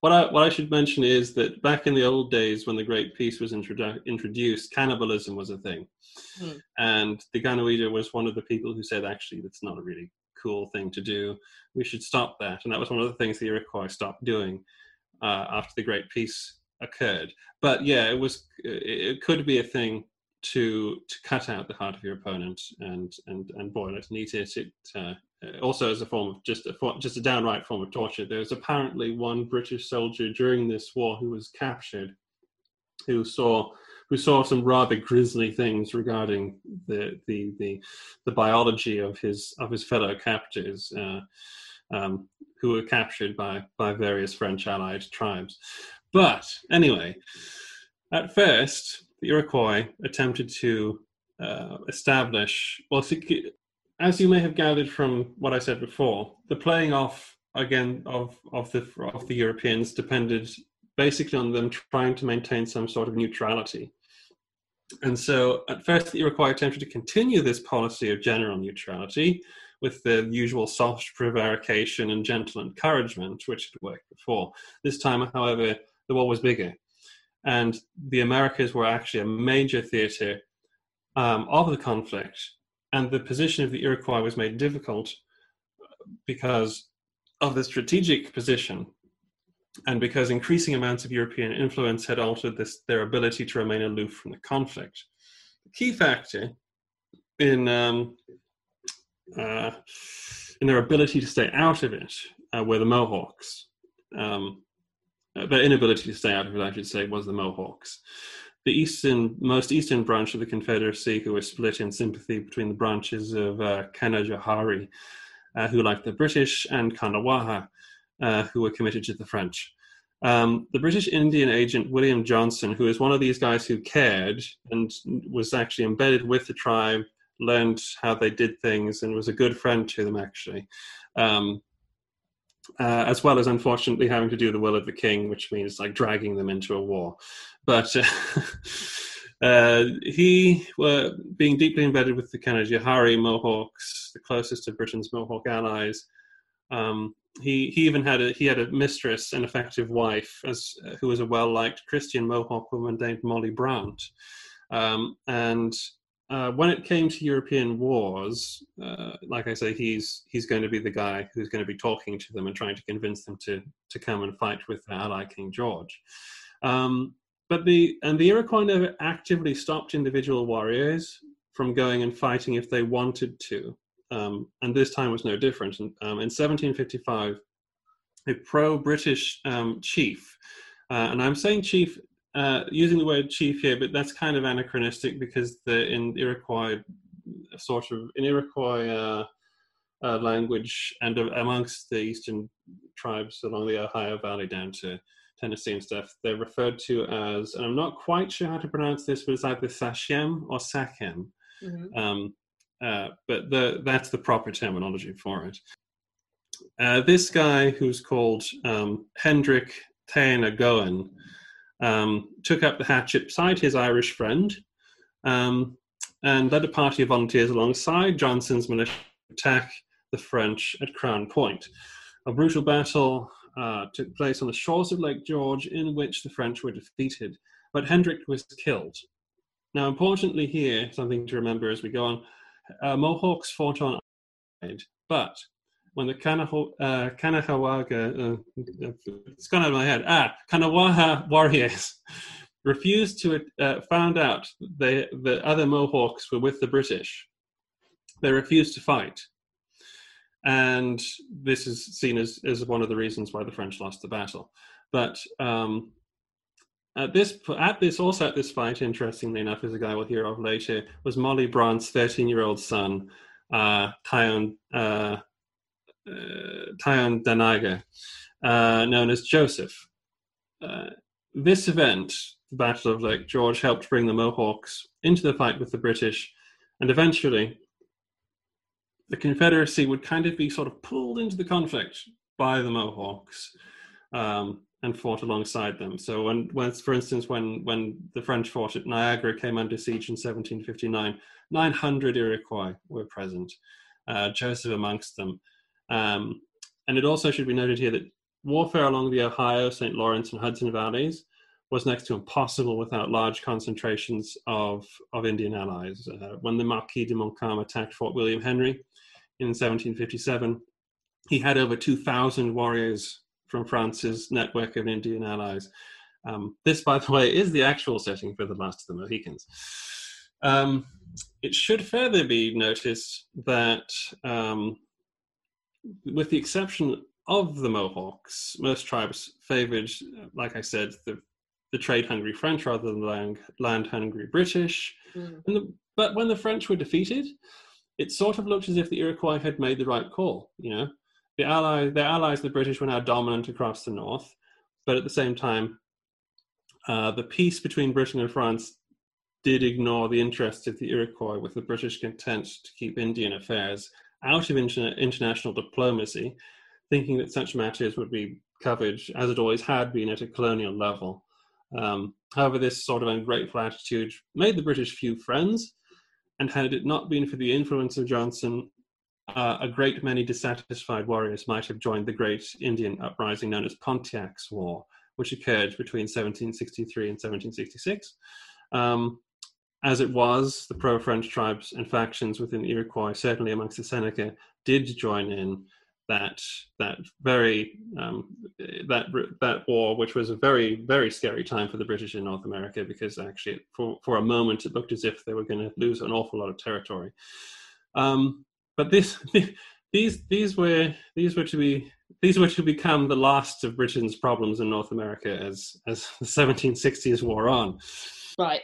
what I what I should mention is that back in the old days when the Great Peace was introdu- introduced, cannibalism was a thing, Hmm. and Deganawida was one of the people who said, actually, that's not a really cool thing to do. We should stop that, and that was one of the things the Iroquois stopped doing uh, after the Great Peace occurred. But yeah, it was it, could be a thing to to cut out the heart of your opponent and and and boil it and eat it. It uh, uh, also as a form of just a just a downright form of torture. There was apparently one British soldier during this war who was captured, who saw who saw some rather grisly things regarding the the the, the biology of his of his fellow captors. Uh, um, who were captured by, by various French allied tribes. But anyway, at first, the Iroquois attempted to uh, establish, well, as you may have gathered from what I said before, the playing off again of, of, the, of the Europeans depended basically on them trying to maintain some sort of neutrality. And so at first, the Iroquois attempted to continue this policy of general neutrality with the usual soft prevarication and gentle encouragement, which had worked before. This time, however, the war was bigger. And the Americas were actually a major theater um, of the conflict. And the position of the Iroquois was made difficult because of the strategic position and because increasing amounts of European influence had altered this, their ability to remain aloof from the conflict. The key factor in um, uh, in their ability to stay out of it uh, were the Mohawks. Um, their inability to stay out of it, I should say, was the Mohawks. The eastern, most eastern branch of the Confederacy, who were split in sympathy between the branches of uh, Canajoharie, uh, who liked the British, and Kanawha, uh, who were committed to the French. Um, the British Indian agent William Johnson, who is one of these guys who cared and was actually embedded with the tribe, learned how they did things, and was a good friend to them, actually. Um, uh, as well as unfortunately having to do the will of the king, which means like dragging them into a war. But uh, uh, he, were being deeply embedded with the Canajoharie Mohawks, the closest of Britain's Mohawk allies, um, he he even had a he had a mistress, an effective wife, as who was a well liked Christian Mohawk woman named Molly Brant, um, and. Uh, when it came to European wars, uh, like I say, he's he's going to be the guy who's going to be talking to them and trying to convince them to to come and fight with their ally King George. Um, but the and the Iroquois never actively stopped individual warriors from going and fighting if they wanted to um, and this time was no different. And, um, in 1755, a pro-British um, chief, uh, and I'm saying chief uh, using the word chief here, but that's kind of anachronistic because the in Iroquois sort of in Iroquois uh, uh, language and amongst the eastern tribes along the Ohio Valley down to Tennessee and stuff, they're referred to as, and I'm not quite sure how to pronounce this, but it's either Sachem or Sachem. Mhm. Um, uh, but the, that's the proper terminology for it. Uh, this guy, who's called um, Hendrik Taina Goen, um, took up the hatchet beside his Irish friend um, and led a party of volunteers alongside Johnson's militia to attack the French at Crown Point. A brutal battle uh, took place on the shores of Lake George in which the French were defeated, but Hendrick was killed. Now, importantly, here, something to remember as we go on uh, Mohawks fought on but when the Kanaho, uh, Kanahawaga, uh, it's gone out of my head, ah, Kanawaha warriors refused to, uh, found out they, the other Mohawks were with the British. They refused to fight. And this is seen as, as one of the reasons why the French lost the battle. But um, at this, at this, also at this fight, interestingly enough, is a guy we'll hear of later, was Molly Brant's 13-year-old son, uh, uh, uh, Thayendanegea, uh, known as Joseph. Uh, this event, the Battle of Lake George, helped bring the Mohawks into the fight with the British, and eventually the Confederacy would kind of be sort of pulled into the conflict by the Mohawks um, and fought alongside them. So when, when, for instance, when when the French fought at Niagara came under siege in 1759, 900 Iroquois were present, uh, Joseph amongst them. Um, and it also should be noted here that warfare along the Ohio, St. Lawrence, and Hudson valleys was next to impossible without large concentrations of, of Indian allies. Uh, when the Marquis de Montcalm attacked Fort William Henry in 1757, he had over 2,000 warriors from France's network of Indian allies. Um, this, by the way, is the actual setting for the Last of the Mohicans. Um, it should further be noticed that, um, with the exception of the Mohawks, most tribes favored, like I said, the the trade hungry French rather than the land hungry British. Mm. The, but when the French were defeated, it sort of looked as if the Iroquois had made the right call. You know, the allies, their allies, the British, were now dominant across the north, but at the same time, uh, the peace between Britain and France did ignore the interests of the Iroquois, with the British content to keep Indian affairs out of inter- international diplomacy, thinking that such matters would be covered, as it always had been, at a colonial level. Um, however, this sort of ungrateful attitude made the British few friends, and had it not been for the influence of Johnson, uh, a great many dissatisfied warriors might have joined the great Indian uprising known as Pontiac's War, which occurred between 1763 and 1766. Um, as it was, the pro French tribes and factions within the Iroquois, certainly amongst the Seneca, did join in that that very um, that that war, which was a very very scary time for the British in North America, because actually for for a moment it looked as if they were going to lose an awful lot of territory. Um, but this these these were these were to be these were to become the last of Britain's problems in North America as as the 1760s wore on. Right,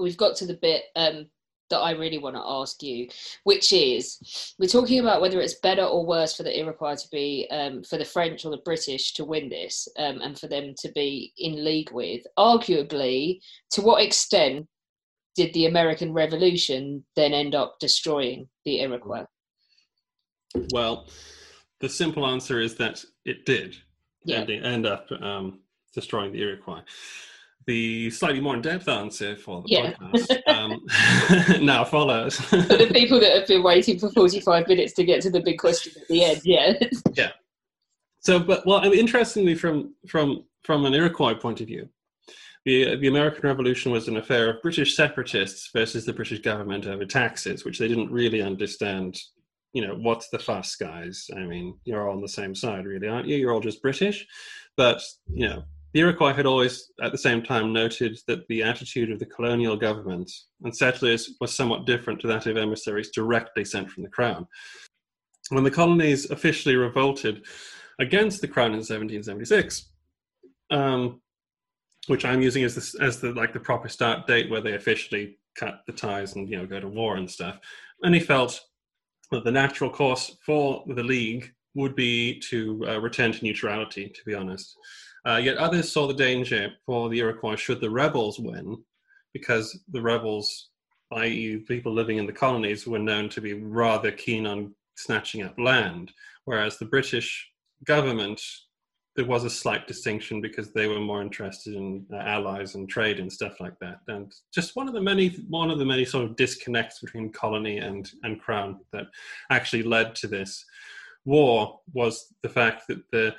we've got to the bit um, that I really want to ask you, which is we're talking about whether it's better or worse for the Iroquois to be, um, for the French or the British to win this um, and for them to be in league with. Arguably, to what extent did the American Revolution then end up destroying the Iroquois? Well, the simple answer is that it did yeah. end, end up um, destroying the Iroquois the slightly more in-depth answer for the yeah. podcast um, now follows. for the people that have been waiting for 45 minutes to get to the big question at the end, yeah. yeah. So, but well, I mean, interestingly, from from from an Iroquois point of view, the the American Revolution was an affair of British separatists versus the British government over taxes, which they didn't really understand. You know, what's the fuss, guys? I mean, you're all on the same side, really, aren't you? You're all just British, but you know, the Iroquois had always, at the same time, noted that the attitude of the colonial government and settlers was somewhat different to that of emissaries directly sent from the crown. When the colonies officially revolted against the crown in 1776, um, which I'm using as the, as the like the proper start date where they officially cut the ties and you know go to war and stuff, and he felt that the natural course for the League would be to uh, return to neutrality. To be honest. Uh, yet others saw the danger for the Iroquois should the rebels win, because the rebels, i.e., people living in the colonies, were known to be rather keen on snatching up land, whereas the British government, there was a slight distinction because they were more interested in uh, allies and trade and stuff like that. And just one of the many, one of the many sort of disconnects between colony and and crown that actually led to this war was the fact that the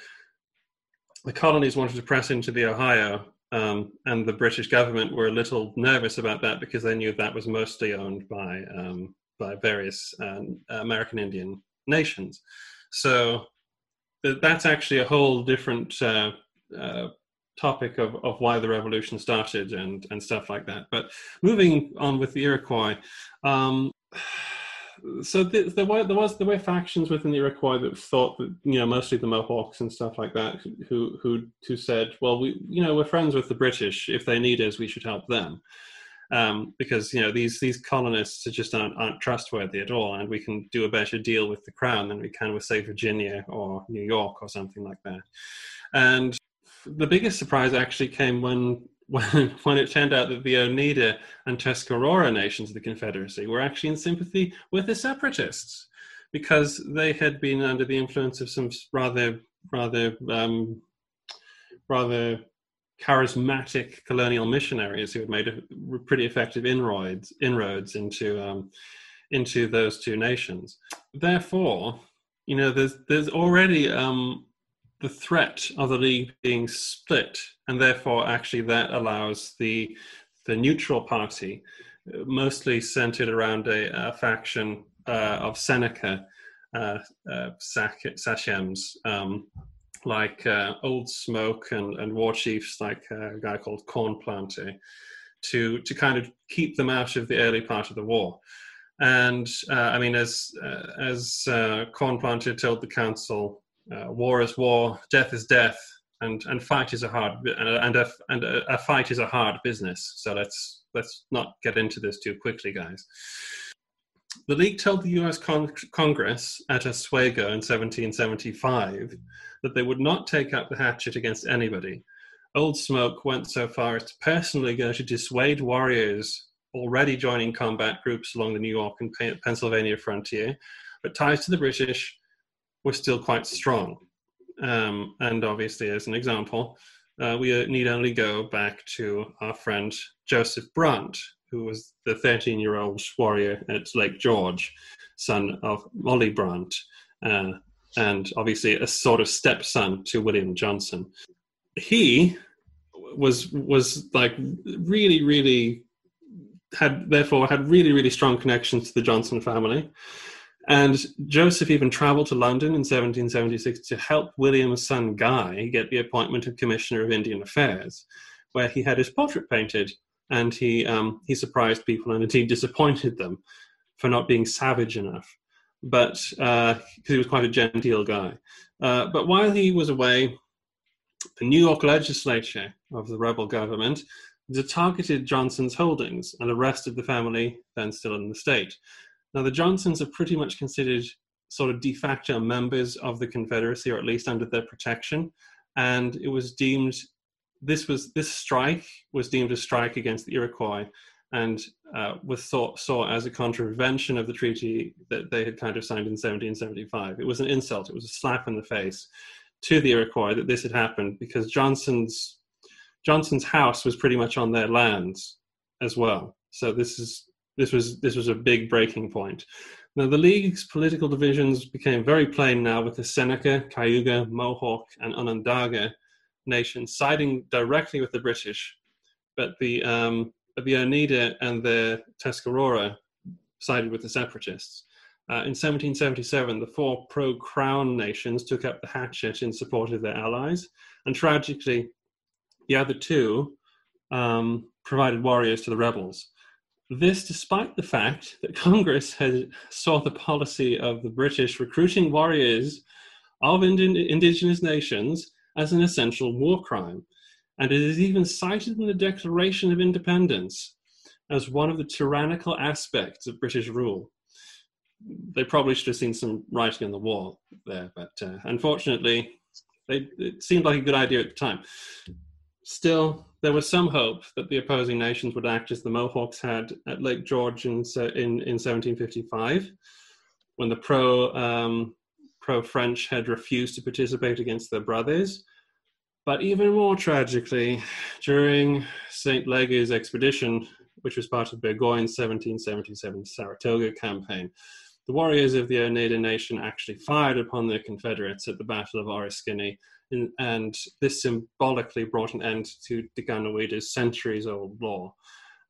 the colonies wanted to press into the Ohio Um, and the British government were a little nervous about that because they knew that was mostly owned by um, by various um, American Indian nations. So th- that's actually a whole different uh, uh, topic of, of why the revolution started and, and stuff like that. But moving on with the Iroquois, um, so the, there were there was there were factions within the Iroquois that thought that you know mostly the Mohawks and stuff like that who who who said, well, we you know we're friends with the British. If they need us, we should help them. Um, because you know these these colonists just aren't, aren't trustworthy at all, and we can do a better deal with the crown than we can with say Virginia or New York or something like that. And the biggest surprise actually came when when, when it turned out that the Oneida and Tuscarora nations of the Confederacy were actually in sympathy with the separatists because they had been under the influence of some rather rather um, rather charismatic colonial missionaries who had made a pretty effective inroads inroads into um, into those two nations. Therefore, you know, there's there's already um, the threat of the league being split, and therefore, actually, that allows the the neutral party, uh, mostly centered around a, a faction uh, of Seneca uh, uh, sachems, um, like uh, Old Smoke and, and war chiefs like a guy called Cornplanter, to to kind of keep them out of the early part of the war. And uh, I mean, as as Cornplanter told the council uh, war is war, death is death, and and fight is a hard and a, and a, a fight is a hard business. So let's let's not get into this too quickly, guys. The League told the U.S. Con- Congress at Oswego in 1775 that they would not take up the hatchet against anybody. Old Smoke went so far as to personally go to dissuade warriors already joining combat groups along the New York and Pennsylvania frontier, but ties to the British were still quite strong. Um, and obviously, as an example, uh, we need only go back to our friend Joseph Brant, who was the 13 year old warrior at Lake George, son of Molly Brant, uh, and obviously a sort of stepson to William Johnson. He was was like really really had therefore had really really strong connections to the Johnson family and Joseph even traveled to London in 1776 to help William's son Guy get the appointment of Commissioner of Indian Affairs, where he had his portrait painted, and he um, he surprised people and indeed disappointed them for not being savage enough, but because uh, he was quite a genteel guy. Uh, but while he was away, the New York legislature of the rebel government targeted Johnson's holdings and arrested the family then still in the state. Now, the Johnsons are pretty much considered sort of de facto members of the Confederacy, or at least under their protection. And it was deemed this was this strike was deemed a strike against the Iroquois, and uh, was thought saw as a contravention of the treaty that they had kind of signed in 1775. It was an insult. It was a slap in the face to the Iroquois that this had happened because Johnson's Johnson's house was pretty much on their lands as well. So this is this was this was a big breaking point. Now the league's political divisions became very plain now with the Seneca, Cayuga, Mohawk, and Onondaga nations siding directly with the British, but the um, the Oneida and the Tuscarora sided with the separatists. Uh, in 1777, the four pro-crown nations took up the hatchet in support of their allies, and tragically, the other two um, provided warriors to the rebels. This despite the fact that Congress had saw the policy of the British recruiting warriors of indi- indigenous nations as an essential war crime. And it is even cited in the Declaration of Independence as one of the tyrannical aspects of British rule. They probably should have seen some writing on the wall there, but uh, unfortunately, they, it seemed like a good idea at the time. Still, there was some hope that the opposing nations would act as the Mohawks had at Lake George in, in, in 1755, when the pro, um, pro French had refused to participate against their brothers. But even more tragically, during St. Leger's expedition, which was part of Burgoyne's 1777 Saratoga campaign, the warriors of the Oneida Nation actually fired upon their Confederates at the Battle of Oriskany in, and this symbolically brought an end to the Deganawida's centuries-old law,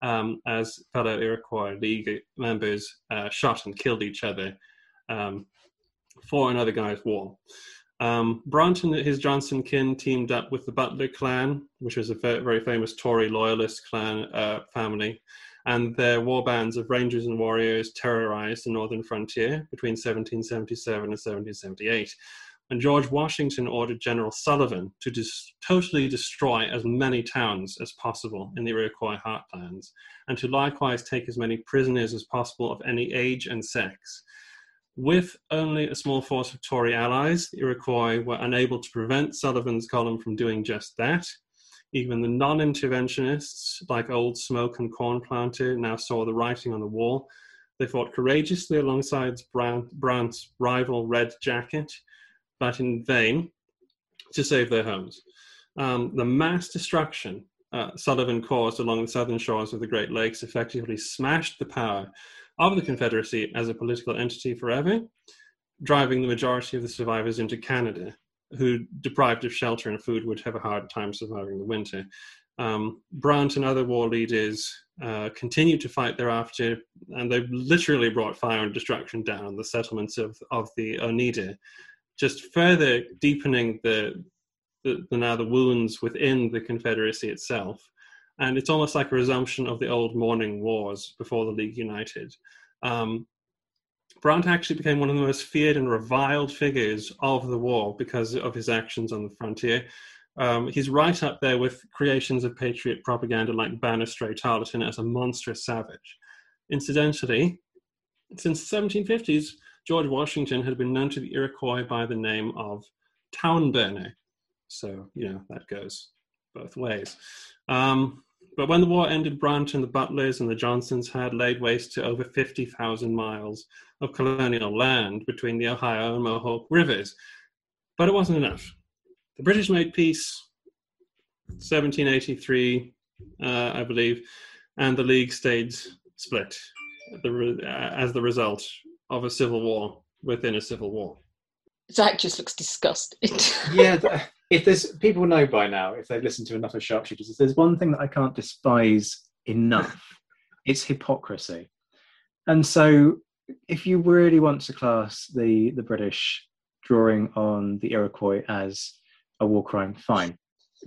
um, as fellow Iroquois League members uh, shot and killed each other um, for another guy's war. Um, Brant and his Johnson kin teamed up with the Butler clan, which was a very famous Tory loyalist clan uh, family, and their war bands of rangers and warriors terrorized the northern frontier between 1777 and 1778. And George Washington ordered General Sullivan to dis- totally destroy as many towns as possible in the Iroquois heartlands, and to likewise take as many prisoners as possible of any age and sex. With only a small force of Tory allies, the Iroquois were unable to prevent Sullivan's column from doing just that. Even the non interventionists, like Old Smoke and Cornplanter, now saw the writing on the wall. They fought courageously alongside Brant's rival Red Jacket, but in vain to save their homes. Um, the mass destruction uh, Sullivan caused along the southern shores of the Great Lakes effectively smashed the power of the Confederacy as a political entity forever, driving the majority of the survivors into Canada, who, deprived of shelter and food, would have a hard time surviving the winter. Um, Brant and other war leaders uh, continued to fight thereafter, and they literally brought fire and destruction down on the settlements of, of the Oneida, just further deepening the, the, the now the wounds within the Confederacy itself and it's almost like a resumption of the old mourning wars before the League United. Um, Brant actually became one of the most feared and reviled figures of the war because of his actions on the frontier. Um, he's right up there with creations of patriot propaganda like Banastre Tarleton as a monstrous savage. Incidentally, since the 1750s, George Washington had been known to the Iroquois by the name of Town Burner. So, you know, that goes both ways. Um, but when the war ended, Brant and the Butlers and the Johnsons had laid waste to over 50,000 miles of colonial land between the Ohio and Mohawk rivers. But it wasn't enough. The British made peace 1783, uh, I believe, and the League stayed split the, uh, as the result of a civil war within a civil war. Zach just looks disgusted. yeah, if there's people know by now, if they've listened to enough of sharpshooters, if there's one thing that I can't despise enough, it's hypocrisy. And so, if you really want to class the the British drawing on the Iroquois as a war crime, fine,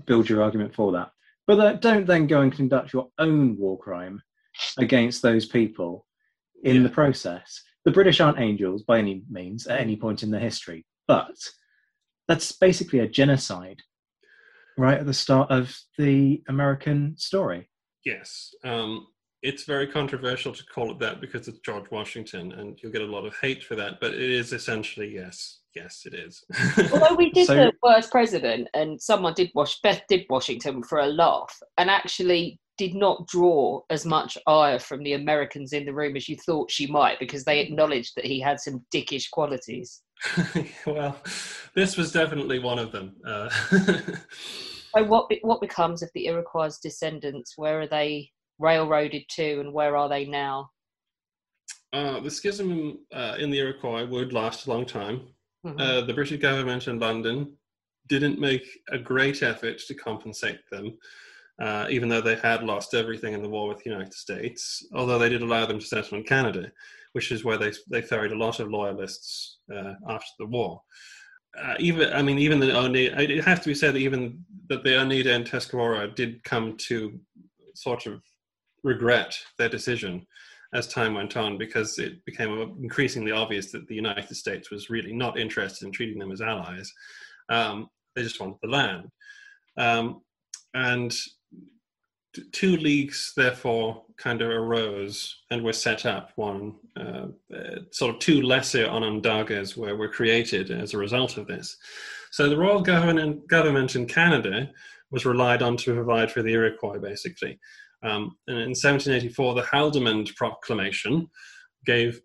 build your argument for that. But that, don't then go and conduct your own war crime against those people in yeah. the process. The British aren't angels by any means at any point in their history, but that's basically a genocide right at the start of the American story. Yes. Um, it's very controversial to call it that because it's George Washington, and you'll get a lot of hate for that. But it is essentially yes, yes, it is. Although we did so, the worst president, and someone did wash Beth did Washington for a laugh, and actually did not draw as much ire from the Americans in the room as you thought she might, because they acknowledged that he had some dickish qualities. well, this was definitely one of them. Uh, so, what what becomes of the Iroquois' descendants? Where are they railroaded to, and where are they now? Uh, the schism uh, in the Iroquois would last a long time. Mm-hmm. Uh, the British government in London didn't make a great effort to compensate them uh, even though they had lost everything in the war with the United States, although they did allow them to settle in Canada, which is where they, they ferried a lot of loyalists uh, after the war. Uh, even I mean, even the Oneida, it has to be said that even that the Oneida and Tuscarora did come to sort of regret their decision as time went on because it became increasingly obvious that the United States was really not interested in treating them as allies. Um, they just wanted the land. Um, and two leagues therefore kind of arose and were set up. One, uh, uh, sort of two lesser Onondagas were, were created as a result of this. So the royal government, government in Canada was relied on to provide for the Iroquois, basically. Um, and in 1784, the Haldimand Proclamation gave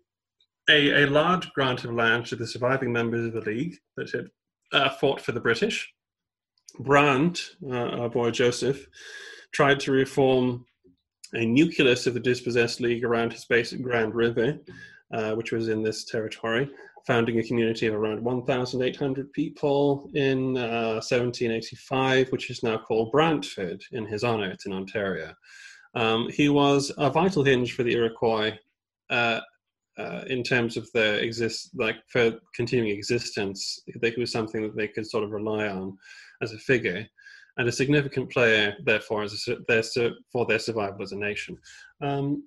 a, a large grant of land to the surviving members of the League that had uh, fought for the British. Brant, uh, our boy Joseph, tried to reform a nucleus of the dispossessed league around his base at Grand River, uh, which was in this territory. founding a community of around 1,800 people in uh, 1785, which is now called Brantford in his honor. It's in Ontario. Um, he was a vital hinge for the Iroquois uh, uh, in terms of their exist, like for continuing existence. He was something that they could sort of rely on as a figure, and a significant player, therefore, as a, their, for their survival as a nation. Um,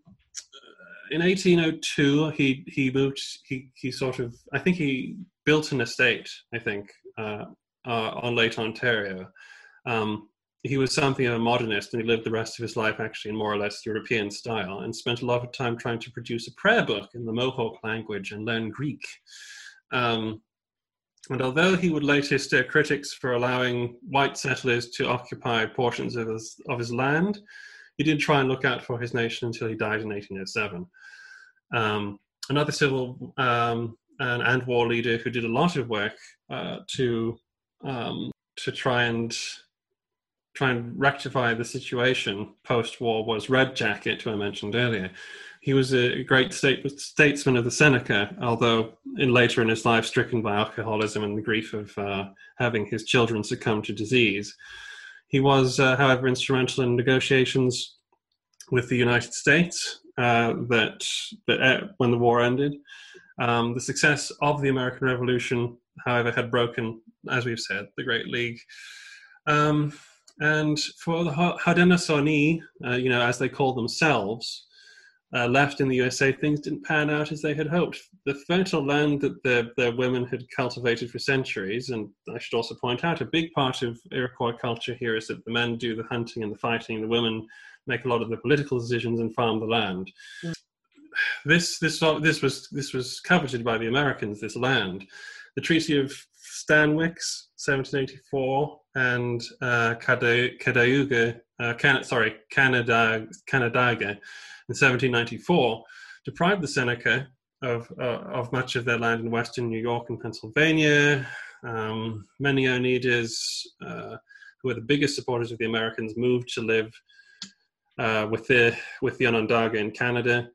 in 1802, he he moved. He he sort of. I think he built an estate. I think uh, uh, on Lake Ontario. Um, he was something of a modernist, and he lived the rest of his life actually in more or less European style, and spent a lot of time trying to produce a prayer book in the Mohawk language and learn Greek. Um, and although he would later stir critics for allowing white settlers to occupy portions of his, of his land, he did try and look out for his nation until he died in 1807. Um, another civil um, and, and, war leader who did a lot of work uh, to um, to try and try and rectify the situation post-war was Red Jacket, who I mentioned earlier. He was a great state, statesman of the Seneca, although in later in his life stricken by alcoholism and the grief of uh, having his children succumb to disease. He was, uh, however, instrumental in negotiations with the United States uh, that, that uh, when the war ended. Um, the success of the American Revolution, however, had broken, as we've said, the Great League. Um, and for the Haudenosaunee, uh, you know, as they call themselves, uh, left in the USA, things didn't pan out as they had hoped. The fertile land that their, their women had cultivated for centuries, and I should also point out, a big part of Iroquois culture here is that the men do the hunting and the fighting, the women make a lot of the political decisions and farm the land. Mm. This, this, this, was, this was coveted by the Americans, this land. The Treaty of Stanwix, 1784, and uh, Cadauga, uh, Can- sorry, Canada, Canandaigua, in 1794 deprived the Seneca of, uh, of much of their land in western New York and Pennsylvania. Um, many Oneidas, uh, who were the biggest supporters of the Americans, moved to live uh, with the with the Onondaga in Canada.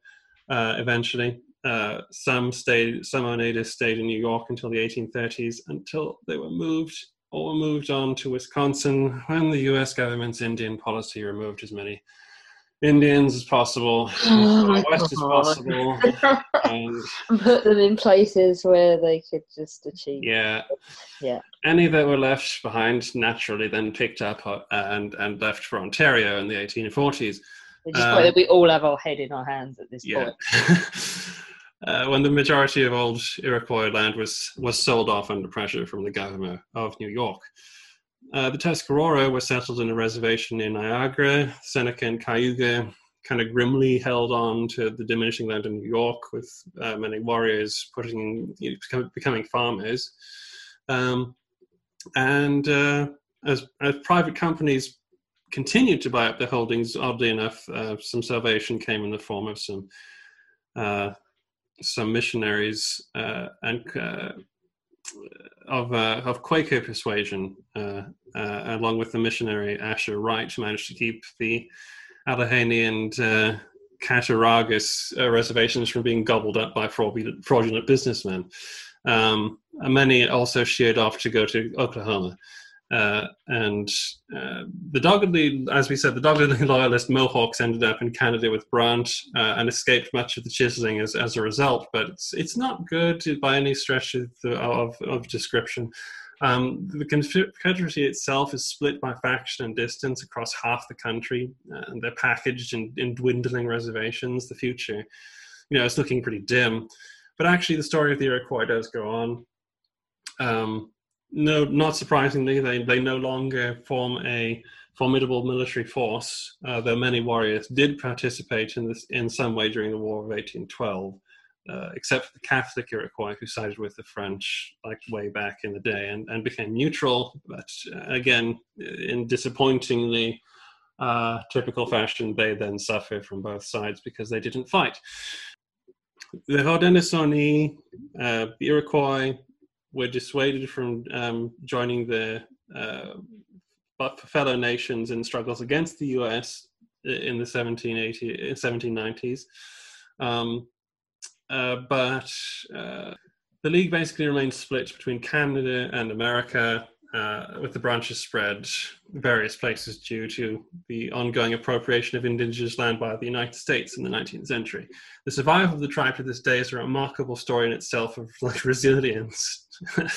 Uh, eventually, uh, some stayed, some Oneidas stayed in New York until the 1830s, until they were moved or moved on to Wisconsin when the U.S. government's Indian policy removed as many Indians as possible, oh west as possible, and put them in places where they could just achieve. Yeah, yeah. Any that were left behind naturally then picked up uh, and and left for Ontario in the 1840s. Just um, we all have our head in our hands at this yeah. point. uh, when the majority of old Iroquois land was was sold off under pressure from the governor of New York. Uh, the Tuscarora were settled in a reservation in Niagara. Seneca and Cayuga kind of grimly held on to the diminishing land in New York, with uh, many warriors putting you know, becoming farmers. Um, and uh, as, as private companies continued to buy up their holdings, oddly enough, uh, some salvation came in the form of some uh, some missionaries uh, and of uh, of Quaker persuasion, uh, uh, along with the missionary Asher Wright, managed to keep the Allegheny and uh, Cattaraugus uh, reservations from being gobbled up by fraudulent, fraudulent businessmen. Um, many also sheered off to go to Oklahoma. Uh, and uh, the doggedly, as we said, the doggedly loyalist Mohawks ended up in Canada with Brant uh, and escaped much of the chiseling as, as a result. But it's, it's not good by any stretch of, of, of description. Um, the Confederacy itself is split by faction and distance across half the country, and they're packaged in, in dwindling reservations. The future, you know, it's looking pretty dim. But actually, the story of the Iroquois does go on. Um, no, not surprisingly, they, they no longer form a formidable military force, uh, though many warriors did participate in this in some way during the War of 1812, uh, except for the Catholic Iroquois who sided with the French like way back in the day and, and became neutral, but uh, again, in disappointingly uh, typical fashion, they then suffer from both sides because they didn't fight. The Haudenosaunee, uh, the Iroquois, were dissuaded from um, joining the uh, fellow nations in struggles against the US in the 1780, 1790s. Um, uh, but uh, the league basically remained split between Canada and America, uh, with the branches spread various places due to the ongoing appropriation of indigenous land by the United States in the 19th century. The survival of the tribe to this day is a remarkable story in itself of like resilience,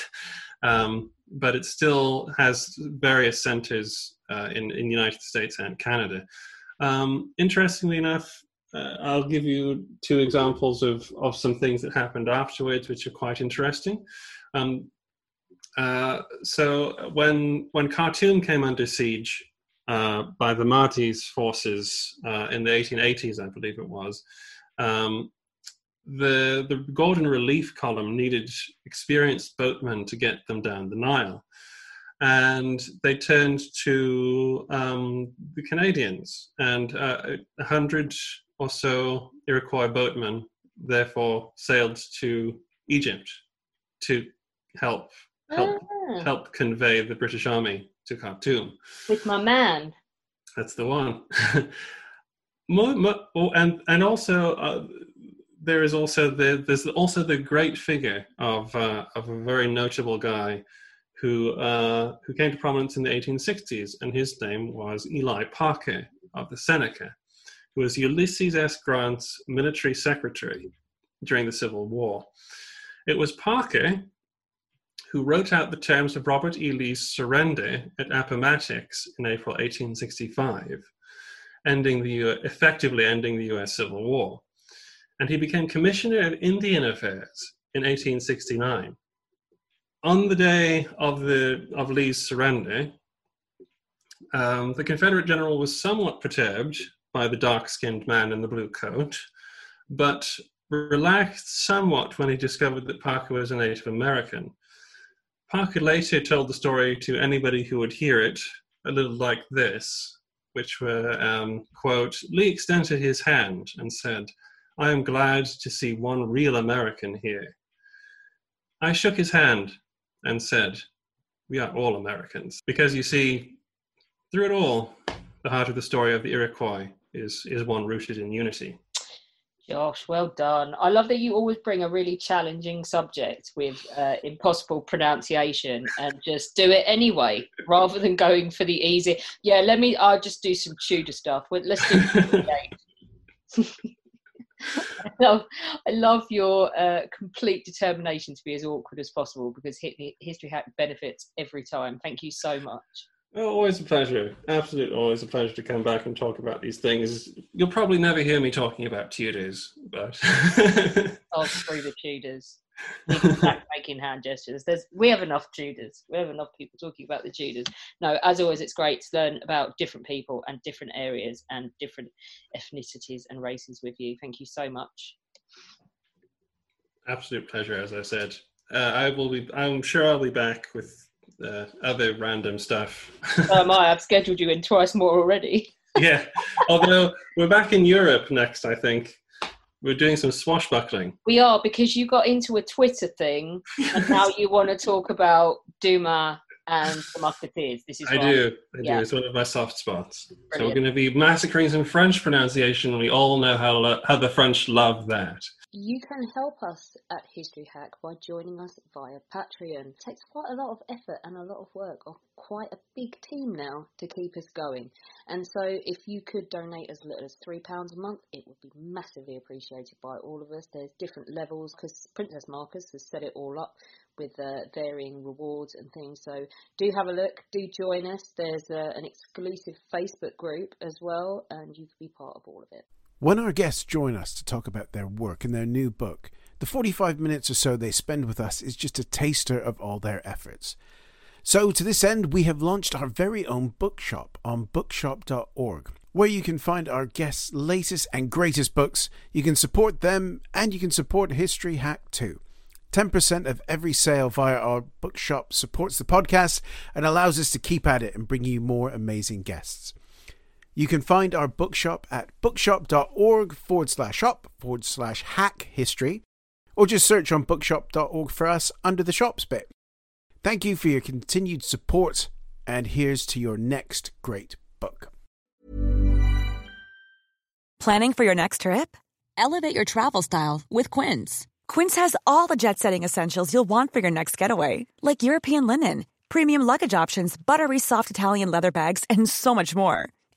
um, but it still has various centers uh, in in the United States and Canada. Um, interestingly enough, uh, I'll give you two examples of, of some things that happened afterwards, which are quite interesting. Um, uh, so when when Khartoum came under siege uh, by the Mahdi's forces uh, in the 1880s, I believe it was, um, the the Gordon Relief Column needed experienced boatmen to get them down the Nile, and they turned to um, the Canadians, and uh, a hundred or so Iroquois boatmen therefore sailed to Egypt to help help ah. help convey the British Army to Khartoum. With my man. That's the one. oh, and and also uh, there is also the there's also the great figure of uh, of a very notable guy who uh, who came to prominence in the 1860s, and his name was Eli Parker of the Seneca, who was Ulysses S. Grant's military secretary during the Civil War. It was Parker who wrote out the terms of Robert E. Lee's surrender at Appomattox in April 1865, ending the effectively ending the U.S. Civil War. And he became Commissioner of Indian Affairs in 1869. On the day of, the, of Lee's surrender, um, the Confederate general was somewhat perturbed by the dark skinned man in the blue coat, but relaxed somewhat when he discovered that Parker was a Native American Parker later told the story to anybody who would hear it a little like this, which were, um, quote, Lee extended his hand and said, I am glad to see one real American here. I shook his hand and said, We are all Americans. Because you see, through it all, the heart of the story of the Iroquois is, is one rooted in unity. Josh, well done. I love that you always bring a really challenging subject with uh, impossible pronunciation and just do it anyway, rather than going for the easy. Yeah, let me. I'll just do some Tudor stuff. Let's do. I love, I love your uh, complete determination to be as awkward as possible because History benefits every time. Thank you so much. Oh, always a pleasure. Absolutely, always a pleasure to come back and talk about these things. You'll probably never hear me talking about Tudors, but oh, screw the Tudors. making hand gestures. There's we have enough Tudors. We have enough people talking about the Tudors. No, as always, it's great to learn about different people and different areas and different ethnicities and races with you. Thank you so much. Absolute pleasure, as I said. Uh, I will be. I'm sure I'll be back with uh, other random stuff. oh my, I've scheduled you in twice more already. yeah, although we're back in Europe next, I think. We're doing some swashbuckling. We are because you got into a Twitter thing, and now you want to talk about Dumas and the Musketeers. This is I do. I yeah. do. It's one of my soft spots. Brilliant. So we're going to be massacring some French pronunciation. We all know how lo- how the French love that. You can help us at History Hack by joining us via Patreon. It takes quite a lot of effort and a lot of work of quite a big team now to keep us going. And so if you could donate as little as £3 a month, it would be massively appreciated by all of us. There's different levels because Princess Marcus has set it all up with uh, varying rewards and things. So do have a look, do join us. There's uh, an exclusive Facebook group as well, and you could be part of all of it. When our guests join us to talk about their work and their new book, the 45 minutes or so they spend with us is just a taster of all their efforts. So, to this end, we have launched our very own bookshop on bookshop.org, where you can find our guests' latest and greatest books. You can support them and you can support History Hack too. 10% of every sale via our bookshop supports the podcast and allows us to keep at it and bring you more amazing guests. You can find our bookshop at bookshop.org forward slash shop forward slash hack history, or just search on bookshop.org for us under the shops bit. Thank you for your continued support, and here's to your next great book. Planning for your next trip? Elevate your travel style with Quince. Quince has all the jet setting essentials you'll want for your next getaway, like European linen, premium luggage options, buttery soft Italian leather bags, and so much more.